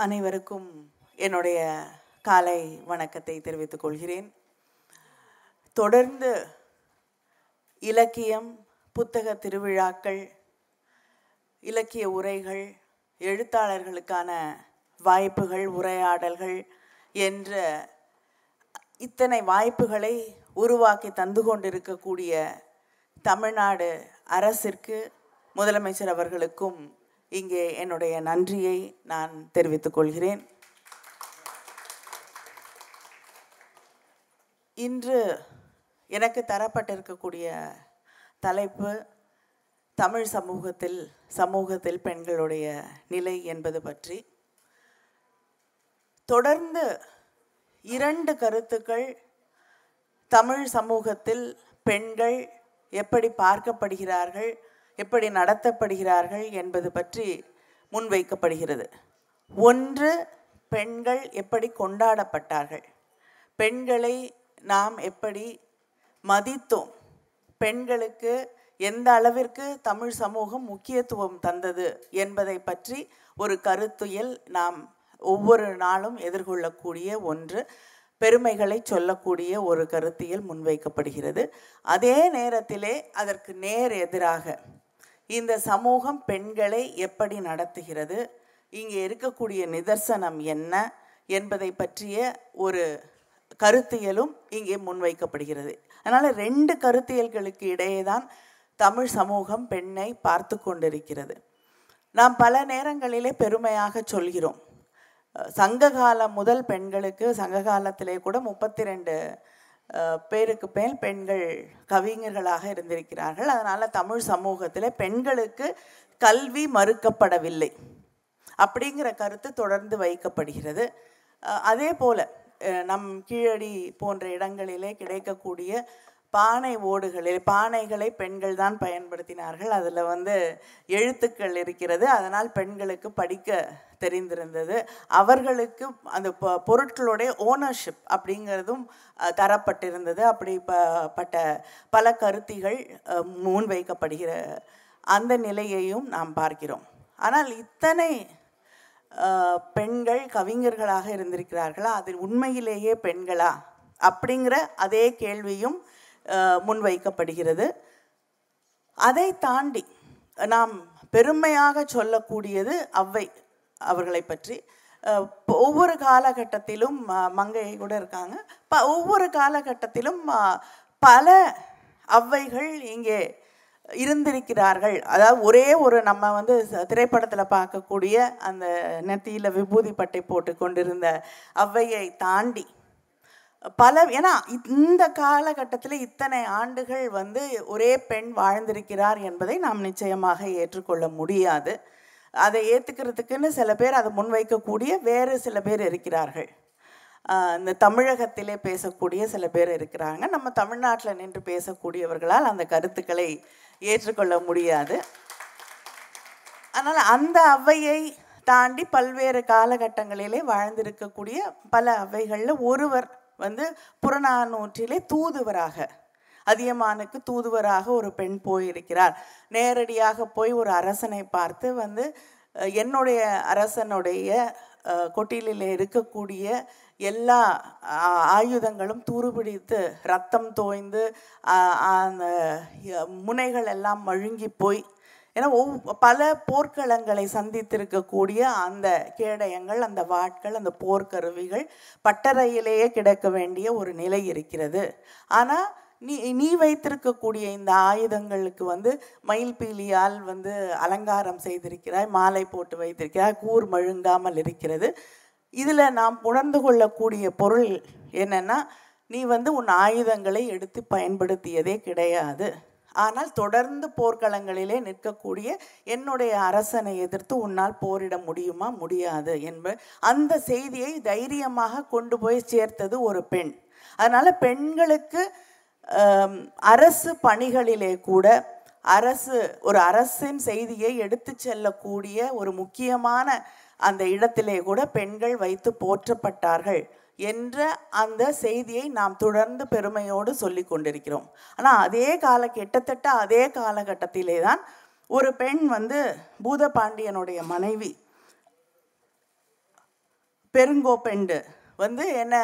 அனைவருக்கும் என்னுடைய காலை வணக்கத்தை தெரிவித்துக் கொள்கிறேன். தொடர்ந்து இலக்கியம் புத்தக திருவிழாக்கள் இலக்கிய உரைகள் எழுத்தாளர்களுக்கான வாய்ப்புகள் உரையாடல்கள் என்ற இத்தனை வாய்ப்புகளை உருவாக்கி தந்து கொண்டிருக்கக்கூடிய தமிழ்நாடு அரசிற்கு முதலமைச்சர் அவர்களுக்கும் இங்கே என்னுடைய நன்றியை நான் தெரிவித்துக் கொள்கிறேன். இன்று எனக்கு தரப்பட்டிருக்கக்கூடிய தலைப்பு தமிழ் சமூகத்தில் சமூகத்தில் பெண்களுடைய நிலை என்பது பற்றி. தொடர்ந்து இரண்டு கருத்துக்கள் தமிழ் சமூகத்தில் பெண்கள் எப்படி பார்க்கப்படுகிறார்கள் எப்படி நடத்தப்படுகிறார்கள் என்பது பற்றி முன்வைக்கப்படுகிறது. ஒன்று பெண்கள் எப்படி கொண்டாடப்பட்டார்கள்? பெண்களை நாம் எப்படி மதித்தோம்? பெண்களுக்கு எந்த அளவிற்கு தமிழ் சமூகம் முக்கியத்துவம் தந்தது என்பதை பற்றி ஒரு கருத்துயில் நாம் ஒவ்வொரு நாளும் எதிர்கொள்ளக்கூடிய ஒன்று பெருமைகளை சொல்லக்கூடிய ஒரு கருத்தியல் முன்வைக்கப்படுகிறது. அதே நேரத்திலே அதற்கு நேர் எதிராக இந்த சமூகம் பெண்களை எப்படி நடத்துகிறது? இங்கே இருக்கக்கூடிய நிதர்சனம் என்ன என்பதை பற்றிய ஒரு கருத்தியலும் இங்கே முன்வைக்கப்படுகிறது. அதனால் ரெண்டு கருத்தியல்களுக்கு இடையே தான் தமிழ் சமூகம் பெண்ணை பார்த்து கொண்டிருக்கிறது. நாம் பல நேரங்களிலே பெருமையாக சொல்கிறோம். சங்ககாலம் முதல் பெண்களுக்கு சங்க காலத்திலே கூட முப்பத்தி ரெண்டு பேருக்கு மேல் பெண்கள் கவிஞர்களாக இருந்திருக்கிறார்கள். அதனால் தமிழ் சமூகத்தில் பெண்களுக்கு கல்வி மறுக்கப்படவில்லை. அப்படிங்கிற கருத்து தொடர்ந்து வைக்கப்படுகிறது. அதே போல் நம் கீழடி போன்ற இடங்களிலே கிடைக்கக்கூடிய பானை ஓடுகளில் பானைகளை பெண்கள் தான் பயன்படுத்தினார்கள். அதில் வந்து எழுத்துக்கள் இருக்கிறது. அதனால் பெண்களுக்கு படிக்க தெரிந்திருந்தது. அவர்களுக்கு அந்த பொருட்களுடைய ஓனர்ஷிப் அப்படிங்கிறதும் தரப்பட்டிருந்தது. அப்படி பட்ட பல கருத்திகள் முன்வைக்கப்படுகிற அந்த நிலையையும் நாம் பார்க்கிறோம். ஆனால் இத்தனை பெண்கள் கவிஞர்களாக இருந்திருக்கிறார்களா? அது உண்மையிலேயே பெண்களா? அப்படிங்கிற அதே கேள்வியும் முன்வைக்கப்படுகிறது. அதை தாண்டி நாம் பெருமையாக சொல்லக்கூடியது அவ்வை அவர்களை பற்றி. ஒவ்வொரு காலகட்டத்திலும் மங்கை கூட இருக்காங்க. ப ஒவ்வொரு காலகட்டத்திலும் பல அவ்வைகள் இங்கே இருந்திருக்கிறார்கள். அதாவது ஒரே ஒரு நம்ம வந்து திரைப்படத்தில் பார்க்கக்கூடிய அந்த நெத்தியில் விபூதி பட்டை போட்டு கொண்டிருந்த அவ்வையை தாண்டி பல ஏன்னா இந்த காலகட்டத்தில் இத்தனை ஆண்டுகள் வந்து ஒரே பெண் வாழ்ந்திருக்கிறார் என்பதை நாம் நிச்சயமாக ஏற்றுக்கொள்ள முடியாது. அதை ஏற்றுக்கிறதுக்குன்னு சில பேர் அதை முன்வைக்கக்கூடிய வேறு சில பேர் இருக்கிறார்கள். இந்த தமிழகத்திலே பேசக்கூடிய சில பேர் இருக்கிறாங்க. நம்ம தமிழ்நாட்டில் நின்று பேசக்கூடியவர்களால் அந்த கருத்துக்களை ஏற்றுக்கொள்ள முடியாது. அதனால் அந்த அவையை தாண்டி பல்வேறு காலகட்டங்களிலே வாழ்ந்திருக்கக்கூடிய பல அவைகளில் ஒருவர் வந்து புறநானூற்றிலே தூதுவராக அதியமானுக்கு தூதுவராக ஒரு பெண் போயிருக்கிறார். நேரடியாக போய் ஒரு அரசனை பார்த்து வந்து என்னுடைய அரசனுடைய கொட்டிலில் இருக்கக்கூடிய எல்லா ஆயுதங்களும் துருபிடித்து ரத்தம் தோய்ந்து அந்த முனைகள் எல்லாம் மழுங்கி போய் ஏன்னா ஒவ் பல போர்க்களங்களை சந்தித்திருக்கக்கூடிய அந்த கேடயங்கள் அந்த வாட்கள் அந்த போர்க்கருவிகள் பட்டறையிலேயே கிடக்க வேண்டிய ஒரு நிலை இருக்கிறது. ஆனால் நீ நீ வைத்திருக்கக்கூடிய இந்த ஆயுதங்களுக்கு வந்து மயில் பீலியால் வந்து அலங்காரம் செய்திருக்கிறாய் மாலை போட்டு வைத்திருக்கிறாய் கூர் மழுங்காமல் இருக்கிறது. இதில் நாம் உணர்ந்து கொள்ளக்கூடிய பொருள் என்னென்னா நீ வந்து உன் ஆயுதங்களை எடுத்து பயன்படுத்தியதே கிடையாது. ஆனால் தொடர்ந்து போர்க்களங்களிலே நிற்கக்கூடிய என்னுடைய அரசனை எதிர்த்து உன்னால் போரிட முடியுமா? முடியாது என்ப அந்த செய்தியை தைரியமாக கொண்டு போய் சேர்த்தது ஒரு பெண். அதனால் பெண்களுக்கு அரசு பணிகளிலே கூட அரசு ஒரு அரசின் செய்தியை எடுத்து செல்லக்கூடிய ஒரு முக்கியமான அந்த இடத்திலே கூட பெண்கள் வைத்து போற்றப்பட்டார்கள். என்ற அந்த செய்தியை நாம் தொடர்ந்து பெருமையோடு சொல்லி கொண்டிருக்கிறோம். ஆனால் அதே கால கிட்டத்தட்ட அதே காலகட்டத்திலே தான் ஒரு பெண் வந்து பூதபாண்டியனுடைய மனைவி பெருங்கோப்பெண்டு வந்து என்ன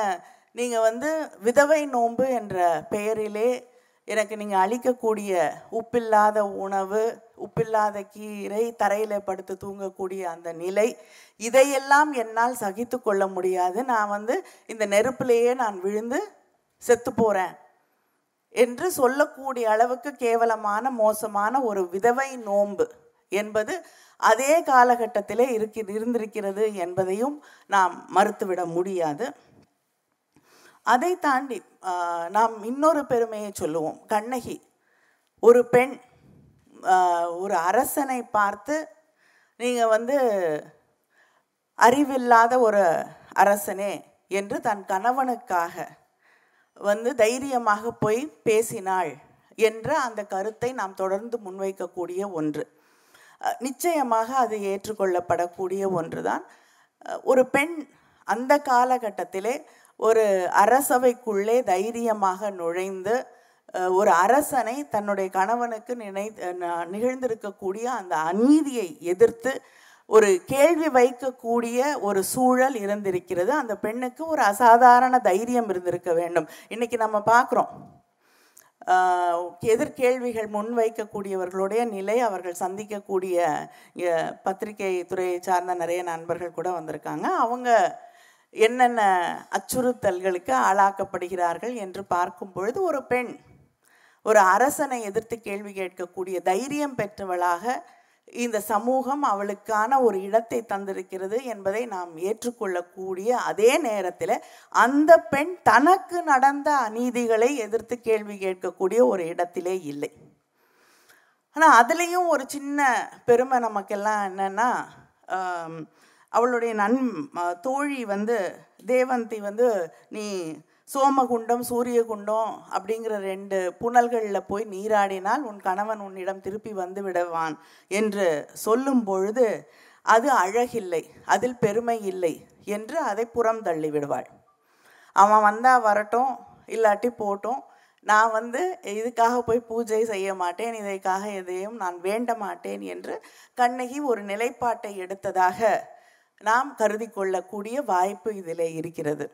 நீங்கள் வந்து விதவை நோன்பு என்ற பெயரிலே எனக்கு நீங்கள் அளிக்கக்கூடிய உப்பில்லாத உணவு உப்பில்லாத கீரை தரையில் படுத்து தூங்கக்கூடிய அந்த நிலை இதையெல்லாம் என்னால் சகித்து கொள்ள முடியாது. நான் வந்து இந்த நெருப்பிலேயே நான் விழுந்து செத்து போகிறேன் என்று சொல்லக்கூடிய அளவுக்கு கேவலமான மோசமான ஒரு விதவை நோன்பு என்பது அதே காலகட்டத்திலே இருக்கு இருந்திருக்கிறது என்பதையும் நாம் மறுத்துவிட முடியாது. அதை தாண்டி நாம் இன்னொரு பெருமையை சொல்லுவோம். கண்ணகி ஒரு பெண் ஒரு அரசனை பார்த்து நீங்கள் வந்து அறிவில்லாத ஒரு அரசனே என்று தன் கணவனுக்காக வந்து தைரியமாக போய் பேசினாள் என்ற அந்த கருத்தை நாம் தொடர்ந்து முன்வைக்கக்கூடிய ஒன்று. நிச்சயமாக அது ஏற்றுக்கொள்ளப்படக்கூடிய ஒன்றுதான். ஒரு பெண் அந்த காலகட்டத்திலே ஒரு அரசவைக்குள்ளே தைரியமாக நுழைந்து ஒரு அரசனை தன்னுடைய கணவனுக்கு நினை நிகழ்ந்திருக்கக்கூடிய அந்த அநீதியை எதிர்த்து ஒரு கேள்வி வைக்கக்கூடிய ஒரு சூழல் இருந்திருக்கிறது. அந்த பெண்ணுக்கு ஒரு அசாதாரண தைரியம் இருந்திருக்க வேண்டும். இன்னைக்கு நம்ம பார்க்குறோம். எதிர்கேள்விகள் முன்வைக்கக்கூடியவர்களுடைய நிலை அவர்கள் சந்திக்கக்கூடிய பத்திரிகை துறையை சார்ந்த நிறைய நண்பர்கள் கூட வந்திருக்காங்க. அவங்க என்னென்ன அச்சுறுத்தல்களுக்கு ஆளாக்கப்படுகிறார்கள் என்று பார்க்கும் பொழுது ஒரு பெண் ஒரு அரசனை எதிர்த்து கேள்வி கேட்கக்கூடிய தைரியம் பெற்றவளாக இந்த சமூகம் அவளுக்கான ஒரு இடத்தை தந்திருக்கிறது என்பதை நாம் ஏற்றுக்கொள்ளக்கூடிய அதே நேரத்தில் அந்த பெண் தனக்கு நடந்த அநீதிகளை எதிர்த்து கேள்வி கேட்கக்கூடிய ஒரு இடத்திலே இல்லை. ஆனால் அதுலேயும் ஒரு சின்ன பெருமை நமக்கெல்லாம் என்னென்னா அவளுடைய நன் தோழி வந்து தேவந்தி வந்து நீ சோமகுண்டம் சூரியகுண்டம் அப்படிங்கிற ரெண்டு புனல்களில் போய் நீராடினால் உன் கணவன் உன்னிடம் திருப்பி வந்து விடுவான் என்று சொல்லும் பொழுது அது அழகில்லை அதில் பெருமை இல்லை என்று அதை புறம் தள்ளி விடுவாள். அவன் வந்தா வரட்டும் இல்லாட்டி போட்டும். நான் வந்து இதுக்காக போய் பூஜை செய்ய மாட்டேன் இதற்காக எதையும் நான் வேண்ட மாட்டேன் என்று கண்ணகி ஒரு நிலைப்பாட்டை எடுத்ததாக நாம் கருதி கொள்ளக்கூடிய வாய்ப்பு இதில் இருக்கிறது.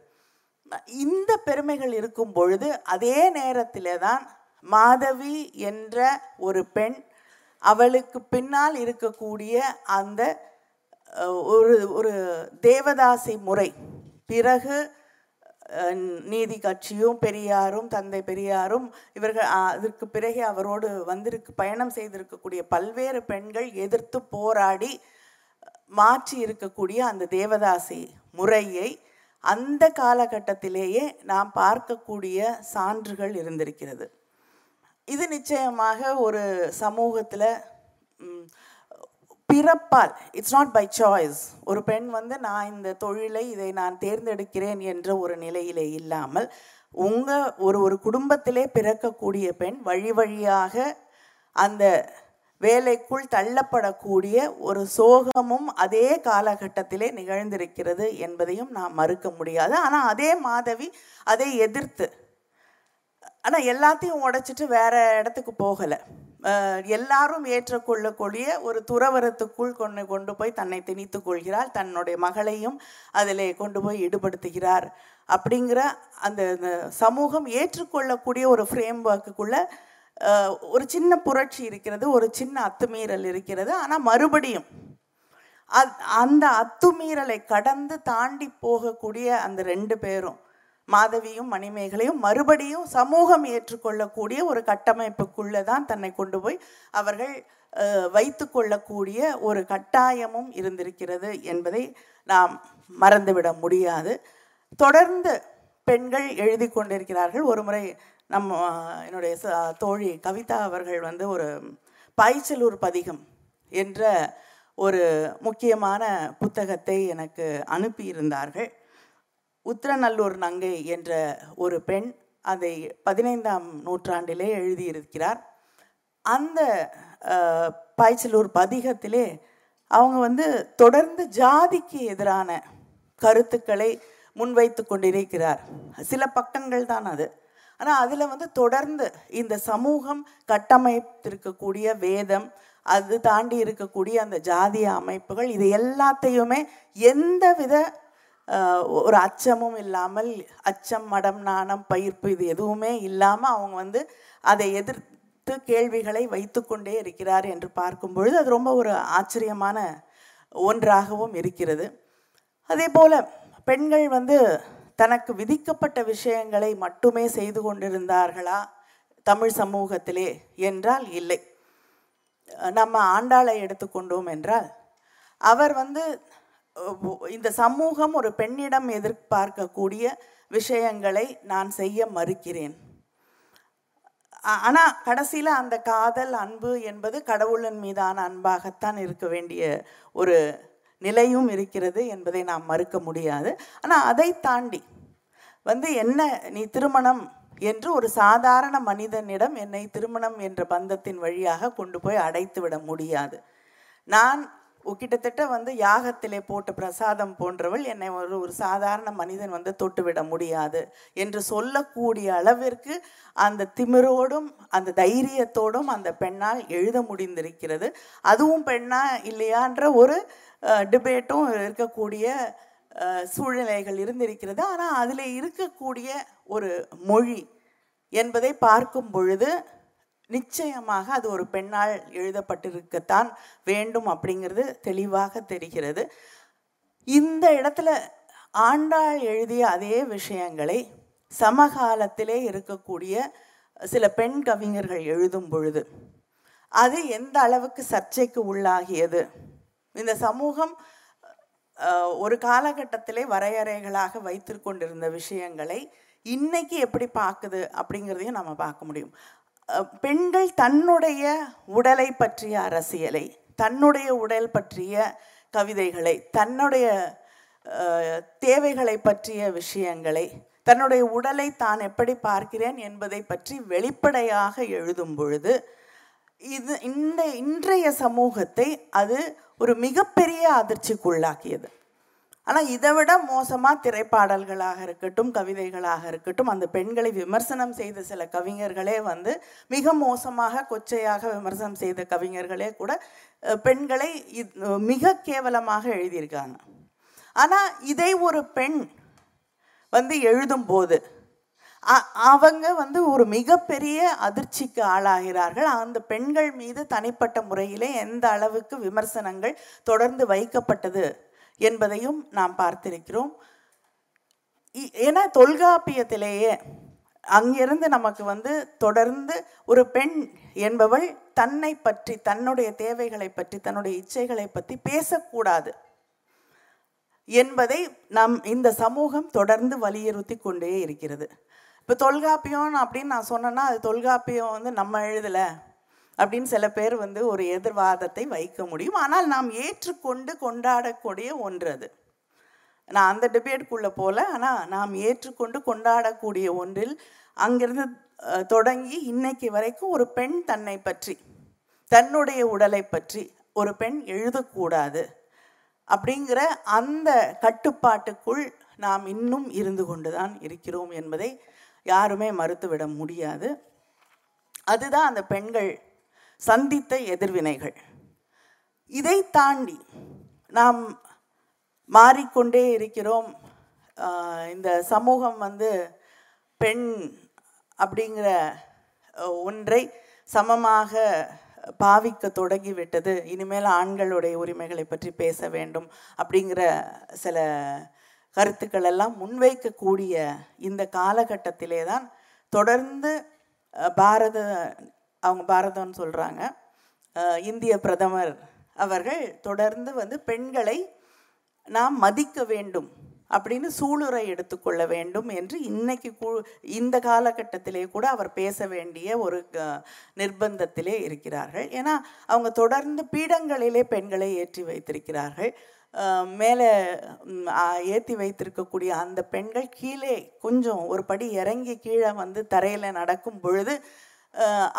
இந்த பெருமைகள் இருக்கும் பொழுது அதே நேரத்தில் தான் மாதவி என்ற ஒரு பெண் அவளுக்கு பின்னால் இருக்கக்கூடிய அந்த ஒரு ஒரு தேவதாசி முறை. பிறகு நீதி கட்சியும் பெரியாரும் தந்தை பெரியாரும் இவர்கள் அதற்கு பிறகு அவரோடு வந்திருக்கு பயணம் செய்திருக்கக்கூடிய பல்வேறு பெண்கள் எதிர்த்து போராடி மாற்றி இருக்கக்கூடிய அந்த தேவதாசி முறையை அந்த காலகட்டத்திலேயே நாம் பார்க்கக்கூடிய சான்றுகள் இருந்திருக்கிறது. இது நிச்சயமாக ஒரு சமூகத்தில் பிறப்பால் இட்ஸ் நாட் பை சாய்ஸ் ஒரு பெண் வந்து நான் இந்த தொழிலை இதை நான் தேர்ந்தெடுக்கிறேன் என்ற ஒரு நிலையிலே இல்லாமல் உங்கள் ஒரு ஒரு குடும்பத்திலே பிறக்கக்கூடிய பெண் வழி வழியாக அந்த வேலைக்குள் தள்ளப்படக்கூடிய ஒரு சோகமும் அதே காலகட்டத்திலே நிகழ்ந்திருக்கிறது என்பதையும் நாம் மறுக்க முடியாது. ஆனால் அதே மாதவி அதை எதிர்த்து ஆனால் எல்லாத்தையும் உடைச்சிட்டு வேற இடத்துக்கு போகலை. எல்லாரும் ஏற்றுக்கொள்ளக்கூடிய ஒரு துறவரத்துக்குள் கொண்டு கொண்டு போய் தன்னை திணித்து கொள்கிறார் தன்னுடைய மகளையும் அதில் கொண்டு போய் ஈடுபடுத்துகிறார் அப்படிங்கிற அந்த சமூகம் ஏற்றுக்கொள்ளக்கூடிய ஒரு ஃப்ரேம் ஒர்க்குக்குள்ளே ஒரு சின்ன புரட்சி இருக்கிறது ஒரு சின்ன அத்துமீறல் இருக்கிறது. ஆனால் மறுபடியும் அந்த அத்துமீறலை கடந்து தாண்டி போகக்கூடிய அந்த ரெண்டு பேரும் மாதவியும் மணிமேகலையும் மறுபடியும் சமூகம் ஏற்றுக்கொள்ளக்கூடிய ஒரு கட்டமைப்புக்குள்ளே தான் தன்னை கொண்டு போய் அவர்கள் வைத்து கொள்ளக்கூடிய ஒரு கட்டாயமும் இருந்திருக்கிறது என்பதை நாம் மறந்துவிட முடியாது. தொடர்ந்து பெண்கள் எழுதி கொண்டிருக்கிறார்கள். ஒரு முறை நம்ம என்னுடைய ச- தோழி கவிதா அவர்கள் வந்து ஒரு பாய்ச்சலூர் பதிகம் என்ற ஒரு முக்கியமான புத்தகத்தை எனக்கு அனுப்பியிருந்தார்கள். உத்திரநல்லூர் நங்கை என்ற ஒரு பெண் அதை பதினைந்தாம் நூற்றாண்டிலே எழுதியிருக்கிறார். அந்த பாய்ச்சலூர் பதிகத்திலே அவங்க வந்து தொடர்ந்து ஜாதிக்கு எதிரான கருத்துக்களை முன்வைத்து கொண்டிருக்கிறார். சில பக்கங்கள் தான் அது. ஆனால் அதில் வந்து தொடர்ந்து இந்த சமூகம் கட்டமைத்திருக்கக்கூடிய வேதம் அது தாண்டி இருக்கக்கூடிய அந்த ஜாதிய அமைப்புகள் இது எல்லாத்தையுமே எந்த வித ஒரு அச்சமும் இல்லாமல் அச்சம் மடம் நாணம் பயிர்ப்பு இது எதுவுமே இல்லாமல் அவங்க வந்து அதை எதிர்த்து கேள்விகளை வைத்துக்கொண்டே இருக்கிறார் என்று பார்க்கும் பொழுது அது ரொம்ப ஒரு ஆச்சரியமான ஒன்றாகவும் இருக்கிறது. அதே போல் பெண்கள் வந்து தனக்கு விதிக்கப்பட்ட விஷயங்களை மட்டுமே செய்து கொண்டிருந்தார்களா? தமிழ் சமூகத்திலே என்றால் இல்லை. நம்ம ஆண்டாளை எடுத்துக்கொண்டோம் என்றால் அவர் வந்து இந்த சமூகம் ஒரு பெண்ணிடம் எதிர்பார்க்கக்கூடிய விஷயங்களை நான் செய்ய மறுக்கிறேன். ஆனால் கடைசியில் அந்த காதல் அன்பு என்பது கடவுளின் மீதான அன்பாகத்தான் இருக்க வேண்டிய ஒரு நிலையும் இருக்கிறது என்பதை நாம் மறுக்க முடியாது. ஆனால் அதை தாண்டி வந்து என்ன நீ திருமணம் என்று ஒரு சாதாரண மனிதனிடம் என்னை திருமணம் என்ற பந்தத்தின் வழியாக கொண்டு போய் அடைத்து விட முடியாது. நான் கிட்டத்தட்ட வந்து யாகத்திலே போட்டு பிரசாதம் போன்றவள் என்னை ஒரு ஒரு சாதாரண மனிதன் வந்து தொட்டுவிட முடியாது என்று சொல்லக்கூடிய அளவிற்கு அந்த திமிரோடும் அந்த தைரியத்தோடும் அந்த பெண்ணால் எழுத முடிந்திருக்கிறது. அதுவும் பெண்ணா இல்லையான்ற ஒரு டிபேட்டும் இருக்கக்கூடிய சூழ்நிலைகள் இருந்திருக்கிறது. ஆனால் அதில் இருக்கக்கூடிய ஒரு மொழி என்பதை பார்க்கும் பொழுது நிச்சயமாக அது ஒரு பெண்ணால் எழுதப்பட்டிருக்கத்தான் வேண்டும் அப்படிங்கிறது தெளிவாக தெரிகிறது. இந்த இடத்துல ஆண்டாள் எழுதிய அதே விஷயங்களை சமகாலத்திலே இருக்கக்கூடிய சில பெண் கவிஞர்கள் எழுதும் பொழுது அது எந்த அளவுக்கு சர்ச்சைக்கு உள்ளாகியது? இந்த சமூகம் ஒரு காலகட்டத்திலே வரையறைகளாக வைத்து கொண்டிருந்த விஷயங்களை இன்னைக்கு எப்படி பார்க்குது அப்படிங்கிறதையும் நம்ம பார்க்க முடியும். பெண்கள் தன்னுடைய உடலை பற்றிய அரசியலை தன்னுடைய உடல் பற்றிய கவிதைகளை தன்னுடைய தேவைகளை பற்றிய விஷயங்களை தன்னுடைய உடலை தான் எப்படி பார்க்கிறேன் என்பதை பற்றி வெளிப்படையாக எழுதும் பொழுது இது இந்த இன்றைய சமூகத்தை அது ஒரு மிகப்பெரிய அதிர்ச்சிக்குள்ளாக்கியது. ஆனால் இதை விட மோசமாக திரைப்பாடல்களாக இருக்கட்டும் கவிதைகளாக இருக்கட்டும் அந்த பெண்களை விமர்சனம் செய்த சில கவிஞர்களே வந்து மிக மோசமாக கொச்சையாக விமர்சனம் செய்த கவிஞர்களே கூட பெண்களை மிக கேவலமாக எழுதியிருக்காங்க. ஆனால் இதை ஒரு பெண் வந்து எழுதும்போது அவங்க வந்து ஒரு மிகப்பெரிய அதிர்ச்சிக்கு ஆளாகிறார்கள். அந்த பெண்கள் மீது தனிப்பட்ட முறையிலே எந்த அளவுக்கு விமர்சனங்கள் தொடர்ந்து வைக்கப்பட்டது என்பதையும் நாம் பார்த்திருக்கிறோம். இ- ஏன்னா தொல்காப்பியத்திலேயே அங்கிருந்து நமக்கு வந்து தொடர்ந்து ஒரு பெண் என்பவள் தன்னை பற்றி தன்னுடைய தேவைகளை பற்றி தன்னுடைய இச்சைகளை பற்றி பேசக்கூடாது என்பதை நம் இந்த சமூகம் தொடர்ந்து வலியுறுத்தி கொண்டே இருக்கிறது. இப்போ தொல்காப்பியம் அப்படின்னு நான் சொன்னேன்னா அது தொல்காப்பியம் வந்து நம்ம எழுதலை. அப்படின்னு சில பேர் வந்து ஒரு எதிர்வாதத்தை வைக்க முடியும். ஆனால் நாம் ஏற்றுக்கொண்டு கொண்டாடக்கூடிய ஒன்று அது. நான் அந்த டிபேட்குள்ளே போல ஆனால் நாம் ஏற்றுக்கொண்டு கொண்டாடக்கூடிய ஒன்றில் அங்கிருந்து தொடங்கி இன்னைக்கு வரைக்கும் ஒரு பெண் தன்னை பற்றி தன்னுடைய உடலை பற்றி ஒரு பெண் எழுதக்கூடாது அப்படிங்கிற அந்த கட்டுப்பாட்டுக்குள் நாம் இன்னும் இருந்து கொண்டுதான் இருக்கிறோம் என்பதை யாருமே மறுத்துவிட முடியாது. அதுதான் அந்த பெண்கள் சந்தித்த எதிர்வினைகள். இதை தாண்டி நாம் மாறிக்கொண்டே இருக்கிறோம். இந்த சமூகம் வந்து பெண் அப்படிங்கிற ஒன்றை சமமாக பாவிக்க தொடங்கிவிட்டது. இனிமேல் ஆண்களுடைய உரிமைகளை பற்றி பேச வேண்டும் அப்படிங்கிற சில கருத்துக்கள் எல்லாம் முன்வைக்கக்கூடிய இந்த காலகட்டத்திலே தான் தொடர்ந்து பாரத அவங்க பாரதம்னு சொல்கிறாங்க இந்திய பிரதமர் அவர்கள் தொடர்ந்து வந்து பெண்களை நாம் மதிக்க வேண்டும் அப்படின்னு சூளுரை எடுத்துக்கொள்ள வேண்டும் என்று இன்னைக்கு இந்த காலகட்டத்திலே கூட அவர் பேச வேண்டிய ஒரு நிர்பந்தத்திலே இருக்கிறார்கள். ஏன்னா அவங்க தொடர்ந்து பீடங்களிலே பெண்களை ஏற்றி வைத்திருக்கிறார்கள். மேலே ஏற்றி வைத்திருக்கக்கூடிய அந்த பெண்கள் கீழே கொஞ்சம் ஒரு படி இறங்கி கீழே வந்து தரையில் நடக்கும் பொழுது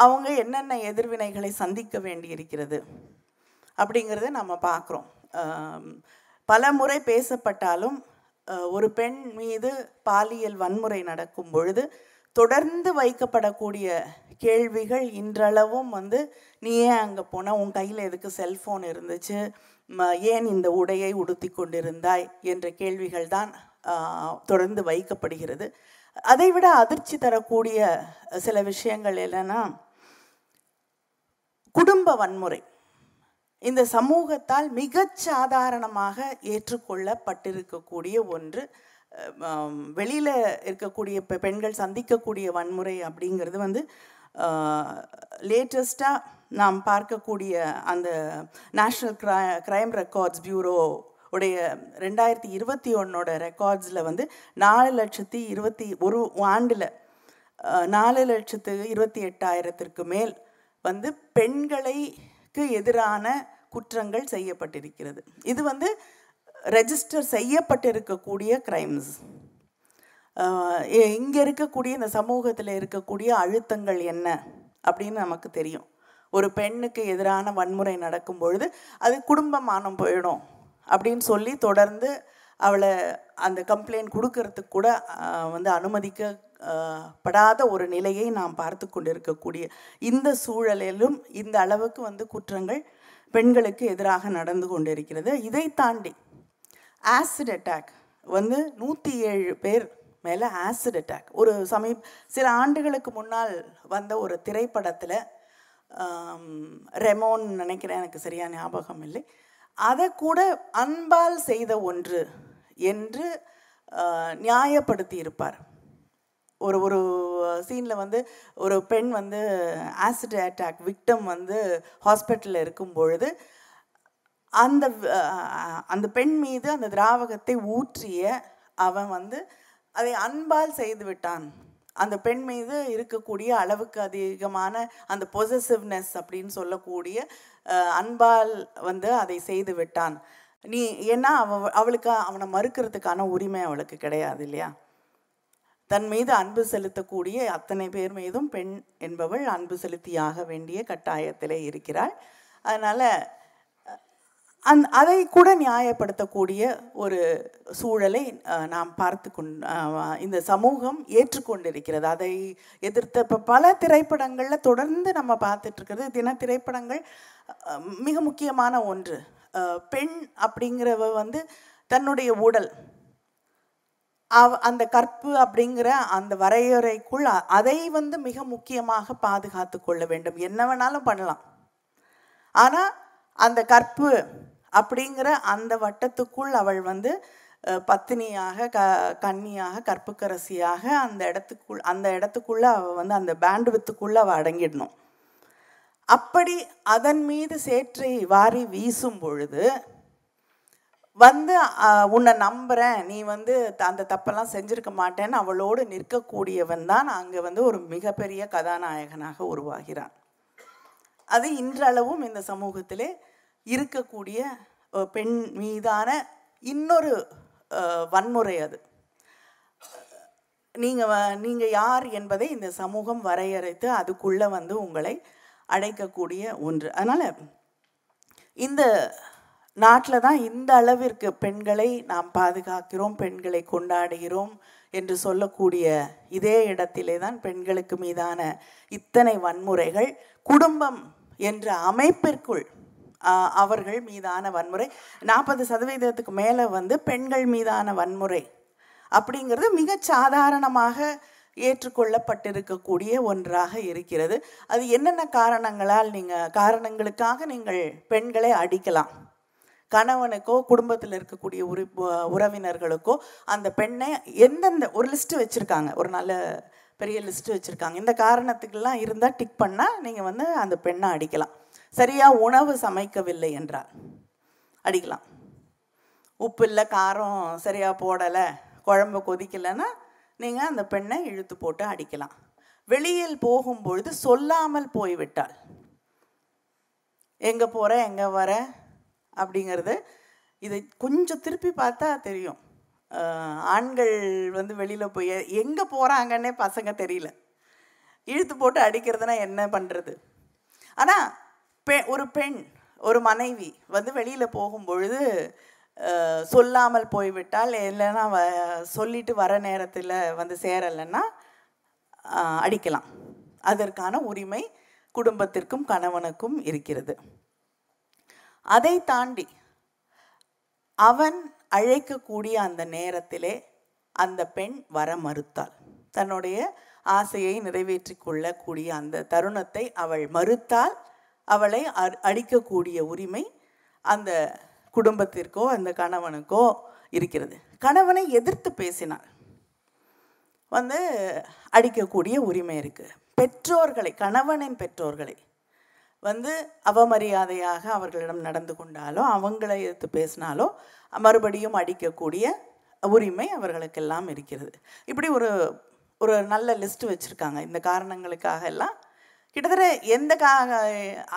அவங்க என்னென்ன எதிர்வினைகளை சந்திக்க வேண்டியிருக்கிறது அப்படிங்கிறத நம்ம பார்க்குறோம். பல முறை பேசப்பட்டாலும் ஒரு பெண் மீது பாலியல் வன்முறை நடக்கும் பொழுது தொடர்ந்து வைக்கப்படக்கூடிய கேள்விகள் இன்றளவும் வந்து நீ ஏன் அங்கே போன? உன் கையில் எதுக்கு செல்ஃபோன் இருந்துச்சு? ஏன் இந்த உடையை உடுத்தி கொண்டிருந்தாய்? என்ற கேள்விகள் தான் தொடர்ந்து வைக்கப்படுகிறது. அதை விட அதிர்ச்சி தரக்கூடிய சில விஷயங்கள் என்னன்னா குடும்ப வன்முறை. இந்த சமூகத்தால் மிகச் சாதாரணமாக ஏற்றுக்கொள்ளப்பட்டிருக்கக்கூடிய ஒன்று வெளியில் இருக்கக்கூடிய பெ- பெண்கள் சந்திக்கக்கூடிய வன்முறை அப்படிங்கிறது வந்து லேட்டஸ்ட்டாக நாம் பார்க்கக்கூடிய அந்த national cry crime records bureau உடைய ரெண்டாயிரத்தி இருபத்தி ஒன்னோட ரெக்கார்ட்ஸில் வந்து நாலு லட்சத்தி இருபத்தி ஒரு ஆண்டில் நாலு லட்சத்து இருபத்தி எட்டாயிரத்திற்கு மேல் வந்து பெண்களுக்கு எதிரான குற்றங்கள் செய்யப்பட்டிருக்கிறது. இது வந்து ரெஜிஸ்டர் செய்யப்பட்டிருக்கக்கூடிய கிரைம்ஸ் இங்கே இருக்கக்கூடிய இந்த சமூகத்தில் இருக்கக்கூடிய அழுத்தங்கள் என்ன அப்படின்னு நமக்கு தெரியும். ஒரு பெண்ணுக்கு எதிரான வன்முறை நடக்கும் பொழுது அது குடும்பமானம் போயிடும். அப்படின்னு சொல்லி தொடர்ந்து அவளை அந்த கம்ப்ளைண்ட் கொடுக்கறதுக்கு கூட வந்து அனுமதிக்க படாத ஒரு நிலையை நாம் பார்த்து கொண்டிருக்கக்கூடிய இந்த சூழலிலும் இந்த அளவுக்கு வந்து குற்றங்கள் பெண்களுக்கு எதிராக நடந்து கொண்டிருக்கிறது. இதை தாண்டி ஆசிட் அட்டாக் வந்து நூற்றி ஏழு பேர் மேலே ஆசிட் அட்டாக் ஒரு சமீப் சில ஆண்டுகளுக்கு முன்னால் வந்த ஒரு திரைப்படத்தில் ரெமோன் நினைக்கிறேன் எனக்கு சரியான ஞாபகம் இல்லை. அதை கூட அன்பால் செய்த ஒன்று என்று நியாயப்படுத்தி இருப்பார் ஒரு ஒரு சீனில் வந்து ஒரு பெண் வந்து ஆசிட் அட்டாக் விக்டம் வந்து ஹாஸ்பிட்டலில் இருக்கும் பொழுது அந்த அந்த பெண் மீது அந்த திராவகத்தை ஊற்றிய அவன் வந்து அதை அன்பால் செய்து விட்டான். அந்த பெண் மீது இருக்கக்கூடிய அளவுக்கு அதிகமான அந்த பொசசிவ்னஸ் அப்படின்னு சொல்லக்கூடிய அன்பால் வந்து அதை செய்து விட்டான். நீ ஏன்னா அவ அவளுக்கு அவனை மறுக்கிறதுக்கான உரிமை அவளுக்கு கிடையாது இல்லையா? தன் மீது அன்பு செலுத்தக்கூடிய அத்தனை பேர் மீதும் பெண் என்பவள் அன்பு செலுத்தியாக வேண்டிய கட்டாயத்திலே இருக்கிறாள். அதனால் அந் அதை கூட நியாயப்படுத்தக்கூடிய ஒரு சூழலை நாம் பார்த்து கொண் இந்த சமூகம் ஏற்றுக்கொண்டிருக்கிறது. அதை எதிர்த்த இப்போ பல திரைப்படங்களில் தொடர்ந்து நம்ம பார்த்துட்ருக்கிறது தின திரைப்படங்கள் மிக முக்கியமான ஒன்று. பெண் அப்படிங்கிறவ வந்து தன்னுடைய உடல் அவ அந்த கற்பு அப்படிங்கிற அந்த வரையறைக்குள் அதை வந்து மிக முக்கியமாக பாதுகாத்து கொள்ள வேண்டும். என்ன வேணாலும் பண்ணலாம். ஆனால் அந்த கற்பு அப்படிங்கிற அந்த வட்டத்துக்குள் அவள் வந்து பத்தினியாக க கன்னியாக கற்புக்கரசியாக அந்த இடத்துக்குள் அந்த இடத்துக்குள்ள அவள் வந்து அந்த பேண்டுவித்துக்குள்ள அவள் அடங்கிடணும். அப்படி அதன் மீது சேற்றை வாரி வீசும் பொழுது வந்து உன்னை நம்புகிறேன் நீ வந்து த- அந்த தப்பெல்லாம் செஞ்சிருக்க மாட்டேன்னு அவளோடு நிற்கக்கூடியவன் தான் அங்கே வந்து ஒரு மிகப்பெரிய கதாநாயகனாக உருவாகிறான். அது இன்றளவும் இந்த சமூகத்திலே இருக்கக்கூடிய பெண் மீதான இன்னொரு வன்முறை அது. நீங்கள் நீங்கள் யார் என்பதை இந்த சமூகம் வரையறைத்து அதுக்குள்ளே வந்து உங்களை அடைக்கக்கூடிய ஒன்று. அதனால் இந்த நாட்டில் தான் இந்த அளவிற்கு பெண்களை நாம் பாதுகாக்கிறோம் பெண்களை கொண்டாடுகிறோம் என்று சொல்லக்கூடிய இதே இடத்திலே தான் பெண்களுக்கு மீதான இத்தனை வன்முறைகள். குடும்பம் என்ற அமைப்பிற்குள் அவர்கள் மீதான வன்முறை. நாற்பது சதவீதத்துக்கு மேலே வந்து பெண்கள் மீதான வன்முறை அப்படிங்கிறது மிக சாதாரணமாக ஏற்றுக்கொள்ளப்பட்டிருக்கக்கூடிய ஒன்றாக இருக்கிறது. அது என்னென்ன காரணங்களால் நீங்கள் காரணங்களுக்காக நீங்கள் பெண்களை அடிக்கலாம்? கணவனுக்கோ குடும்பத்தில் இருக்கக்கூடிய உறு உறவினர்களுக்கோ அந்த பெண்ணை எந்தெந்த ஒரு லிஸ்ட்டு வச்சுருக்காங்க. ஒரு நல்ல பெரிய லிஸ்ட்டு வச்சுருக்காங்க. இந்த காரணத்துக்கெல்லாம் இருந்தால் டிக் பண்ணால் நீங்கள் வந்து அந்த பெண்ணை அடிக்கலாம். சரியாக உணவு சமைக்கவில்லை என்றால் அடிக்கலாம். உப்பு இல்லை காரம் சரியாக போடலை குழம்பு கொதிக்கலைன்னா நீங்கள் அந்த பெண்ணை இழுத்து போட்டு அடிக்கலாம். வெளியில் போகும்பொழுது சொல்லாமல் போய்விட்டால் எங்கே போகிற எங்கே வர? அப்படிங்கிறது இதை கொஞ்சம் திருப்பி பார்த்தா தெரியும். ஆண்கள் வந்து வெளியில் போய் எங்கே போகிறாங்கன்னே பசங்க தெரியல. இழுத்து போட்டு அடிக்கிறதுனா என்ன பண்ணுறது ஆனால் பெ ஒரு பெண் ஒரு மனைவி வந்து வெளியில் போகும்பொழுது சொல்லாமல் போய்விட்டால் இல்லைன்னா வ சொல்லிட்டு வர நேரத்தில் வந்து சேரலைன்னா அடிக்கலாம். அதற்கான உரிமை குடும்பத்திற்கும் கணவனுக்கும் இருக்கிறது. அதை தாண்டி அவன் அழைக்கக்கூடிய அந்த நேரத்திலே அந்த பெண் வர மறுத்தாள். தன்னுடைய ஆசையை நிறைவேற்றி கொள்ளக்கூடிய அந்த தருணத்தை அவள் மறுத்தால் அவளை அ- அடிக்கக்கூடிய உரிமை அந்த குடும்பத்திற்கோ அந்த கணவனுக்கோ இருக்கிறது. கணவனை எதிர்த்து பேசினாள். வந்து அடிக்கக்கூடிய உரிமை இருக்குது பெற்றோர்களை கணவனின் பெற்றோர்களை வந்து அவமரியாதையாக அவர்களிடம் நடந்து கொண்டாலோ அவங்களை எதிர்த்து பேசினாலோ மறுபடியும் அடிக்கக்கூடிய உரிமை அவர்களுக்கெல்லாம் இருக்கிறது. இப்படி ஒரு ஒரு நல்ல லிஸ்ட் வச்சுருக்காங்க. இந்த காரணங்களுக்காக எல்லாம் கிட்டத்தட்ட எந்த கா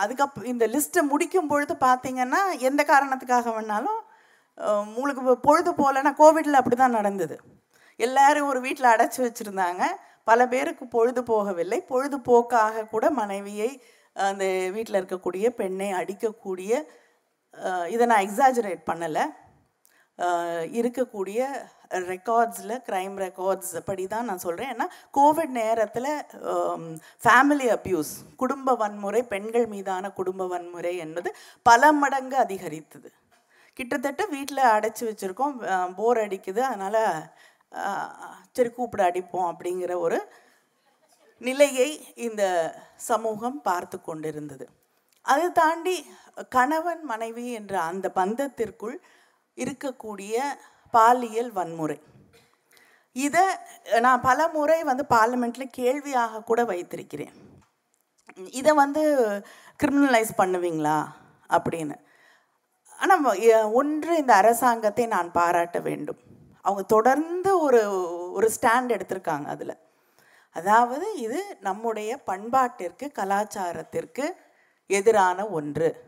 அதுக்கப் இந்த லிஸ்ட்டை முடிக்கும் பொழுது பார்த்தீங்கன்னா எந்த காரணத்துக்காக வேணாலும் உங்களுக்கு பொழுது போகலன்னா கோவிடில் அப்படி தான் நடந்தது. எல்லாரும் ஒரு வீட்டில் அடைச்சி வச்சுருந்தாங்க. பல பேருக்கு பொழுது போகவில்லை. பொழுதுபோக்காக கூட மனைவியை அந்த வீட்டில் இருக்கக்கூடிய பெண்ணை அடிக்கக்கூடிய இதை நான் எக்ஸாஜரேட் பண்ணலை. இருக்கக்கூடிய ரெக்கார்ட்ஸில் க்ரைம் ரெக்கார்ட்ஸ் படி தான் நான் சொல்கிறேன் ஏன்னா கோவிட் நேரத்தில் ஃபேமிலி அப்யூஸ் குடும்ப வன்முறை பெண்கள் மீதான குடும்ப வன்முறை என்பது பல மடங்கு அதிகரித்தது. கிட்டத்தட்ட வீட்டில் அடைச்சி வச்சுருக்கோம். போர் அடிக்குது. அதனால் சரி கூப்பிட அடிப்போம் அப்படிங்கிற ஒரு நிலையை இந்த சமூகம் பார்த்து கொண்டிருந்தது. அதை தாண்டி கணவன் மனைவி என்ற அந்த பந்தத்திற்குள் இருக்கக்கூடிய பாலியல் வன்முறை. இதை நான் பல முறை வந்து பார்லிமெண்ட்டில் கேள்வியாக கூட வைத்திருக்கிறேன். இதை வந்து கிரிமினலைஸ் பண்ணுவீங்களா? அப்படின்னு. ஆனால் ஒன்று இந்த அரசாங்கத்தை நான் பாராட்ட வேண்டும். அவங்க தொடர்ந்து ஒரு ஒரு ஸ்டாண்ட் எடுத்திருக்காங்க அதில். அதாவது இது நம்முடைய பண்பாட்டிற்கு கலாச்சாரத்திற்கு எதிரான ஒன்று.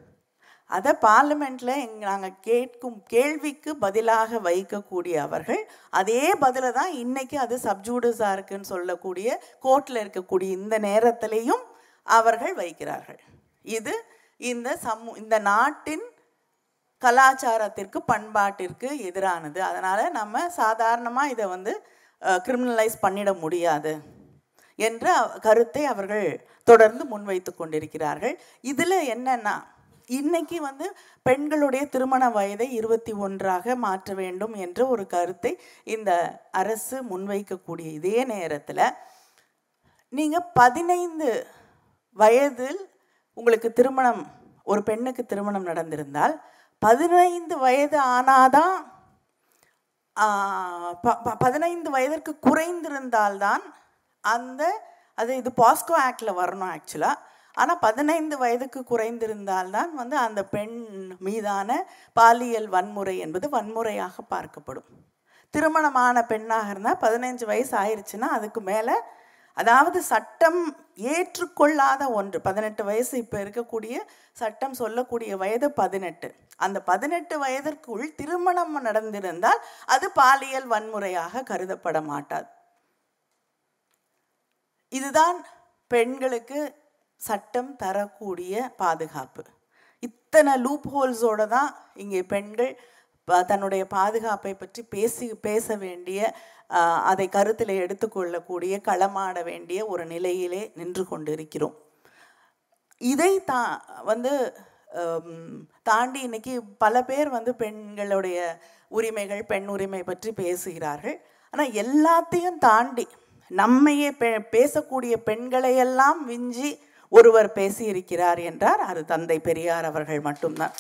அதை பார்லிமெண்ட்டில் எங் நாங்கள் கேட்கும் கேள்விக்கு பதிலாக வைக்கக்கூடிய அவர்கள் அதே பதிலை தான் இன்றைக்கி அது சப்ஜூடிஸாக இருக்குன்னு சொல்லக்கூடிய கோர்ட்டில் இருக்கக்கூடிய இந்த நேரத்திலையும் அவர்கள் வைக்கிறார்கள். இது இந்த சமூ இந்த நாட்டின் கலாச்சாரத்திற்கு பண்பாட்டிற்கு எதிரானது. அதனால் நம்ம சாதாரணமாக இதை வந்து கிரிமினலைஸ் பண்ணிட முடியாது என்ற கருத்தை அவர்கள் தொடர்ந்து முன்வைத்து கொண்டிருக்கிறார்கள். இதில் என்னென்னா இன்னைக்கு வந்து பெண்களுடைய திருமண வயதை இருபத்தி ஒன்றாக மாற்ற வேண்டும் என்ற ஒரு கருத்தை இந்த அரசு முன்வைக்கக்கூடிய இதே நேரத்தில் நீங்கள் பதினைந்து வயதில் உங்களுக்கு திருமணம் ஒரு பெண்ணுக்கு திருமணம் நடந்திருந்தால் பதினைந்து வயது ஆனாதான் பதினைந்து வயதிற்கு குறைந்திருந்தால்தான் அந்த அது இது பாஸ்கோ ஆக்டில் வரணும் ஆக்சுவலாக ஆனால் பதினைந்து வயதுக்கு குறைந்திருந்தால்தான் வந்து அந்த பெண் மீதான பாலியல் வன்முறை என்பது வன்முறையாக பார்க்கப்படும். திருமணமான பெண்ணாக இருந்தால் பதினஞ்சு வயசு ஆயிடுச்சுன்னா அதுக்கு மேலே அதாவது சட்டம் ஏற்றுக்கொள்ளாத ஒன்று. பதினெட்டு வயசு இப்போ இருக்கக்கூடிய சட்டம் சொல்லக்கூடிய வயது பதினெட்டு. அந்த பதினெட்டு வயதிற்குள் திருமணம் நடந்திருந்தால் அது பாலியல் வன்முறையாக கருதப்பட மாட்டாது. இதுதான் பெண்களுக்கு சட்டம் தரக்கூடிய பாதுகாப்பு. இத்தனை லூப் ஹோல்ஸோட தான் இங்கே பெண்கள் தன்னுடைய பாதுகாப்பை பற்றி பேசி பேச வேண்டிய அதை கருத்தில் எடுத்துக்கொள்ளக்கூடிய களமாட வேண்டிய ஒரு நிலையிலே நின்று கொண்டிருக்கிறோம். இதை தா வந்து தாண்டி இன்னைக்கு பல பேர் வந்து பெண்களுடைய உரிமைகள் பெண் உரிமை பற்றி பேசுகிறார்கள். ஆனால் எல்லாத்தையும் தாண்டி நம்மையே பெ பேசக்கூடிய பெண்களையெல்லாம் விஞ்சி ஒருவர் பேசியிருக்கிறார் என்றார். அது தந்தை பெரியார் அவர்கள் மட்டும்தான்.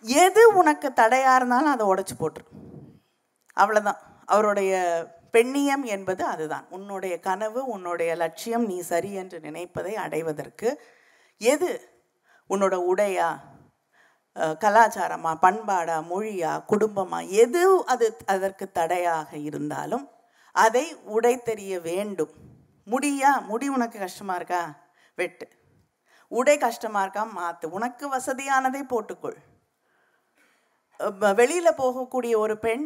எது உனக்கு தடையா இருந்தாலும் அதை உடைச்சு போட்டுரு. அவ்வளவுதான். அவருடைய பெண்ணியம் என்பது அதுதான். உன்னுடைய கனவு உன்னுடைய லட்சியம் நீ சரி என்று நினைப்பதை அடைவதற்கு எது? உன்னோட உடையா? கலாச்சாரமா? பண்பாடா? மொழியா? குடும்பமா? எது அது அதற்கு தடையாக இருந்தாலும் அதை உடை தெரிய வேண்டும். முடியா? முடி உனக்கு கஷ்டமா இருக்கா? வெட்டு. உடை கஷ்டமா இருக்கா? மாத்து. உனக்கு வசதியானதை போட்டுக்கொள். வெளியில் வெளியில போகக்கூடிய ஒரு பெண்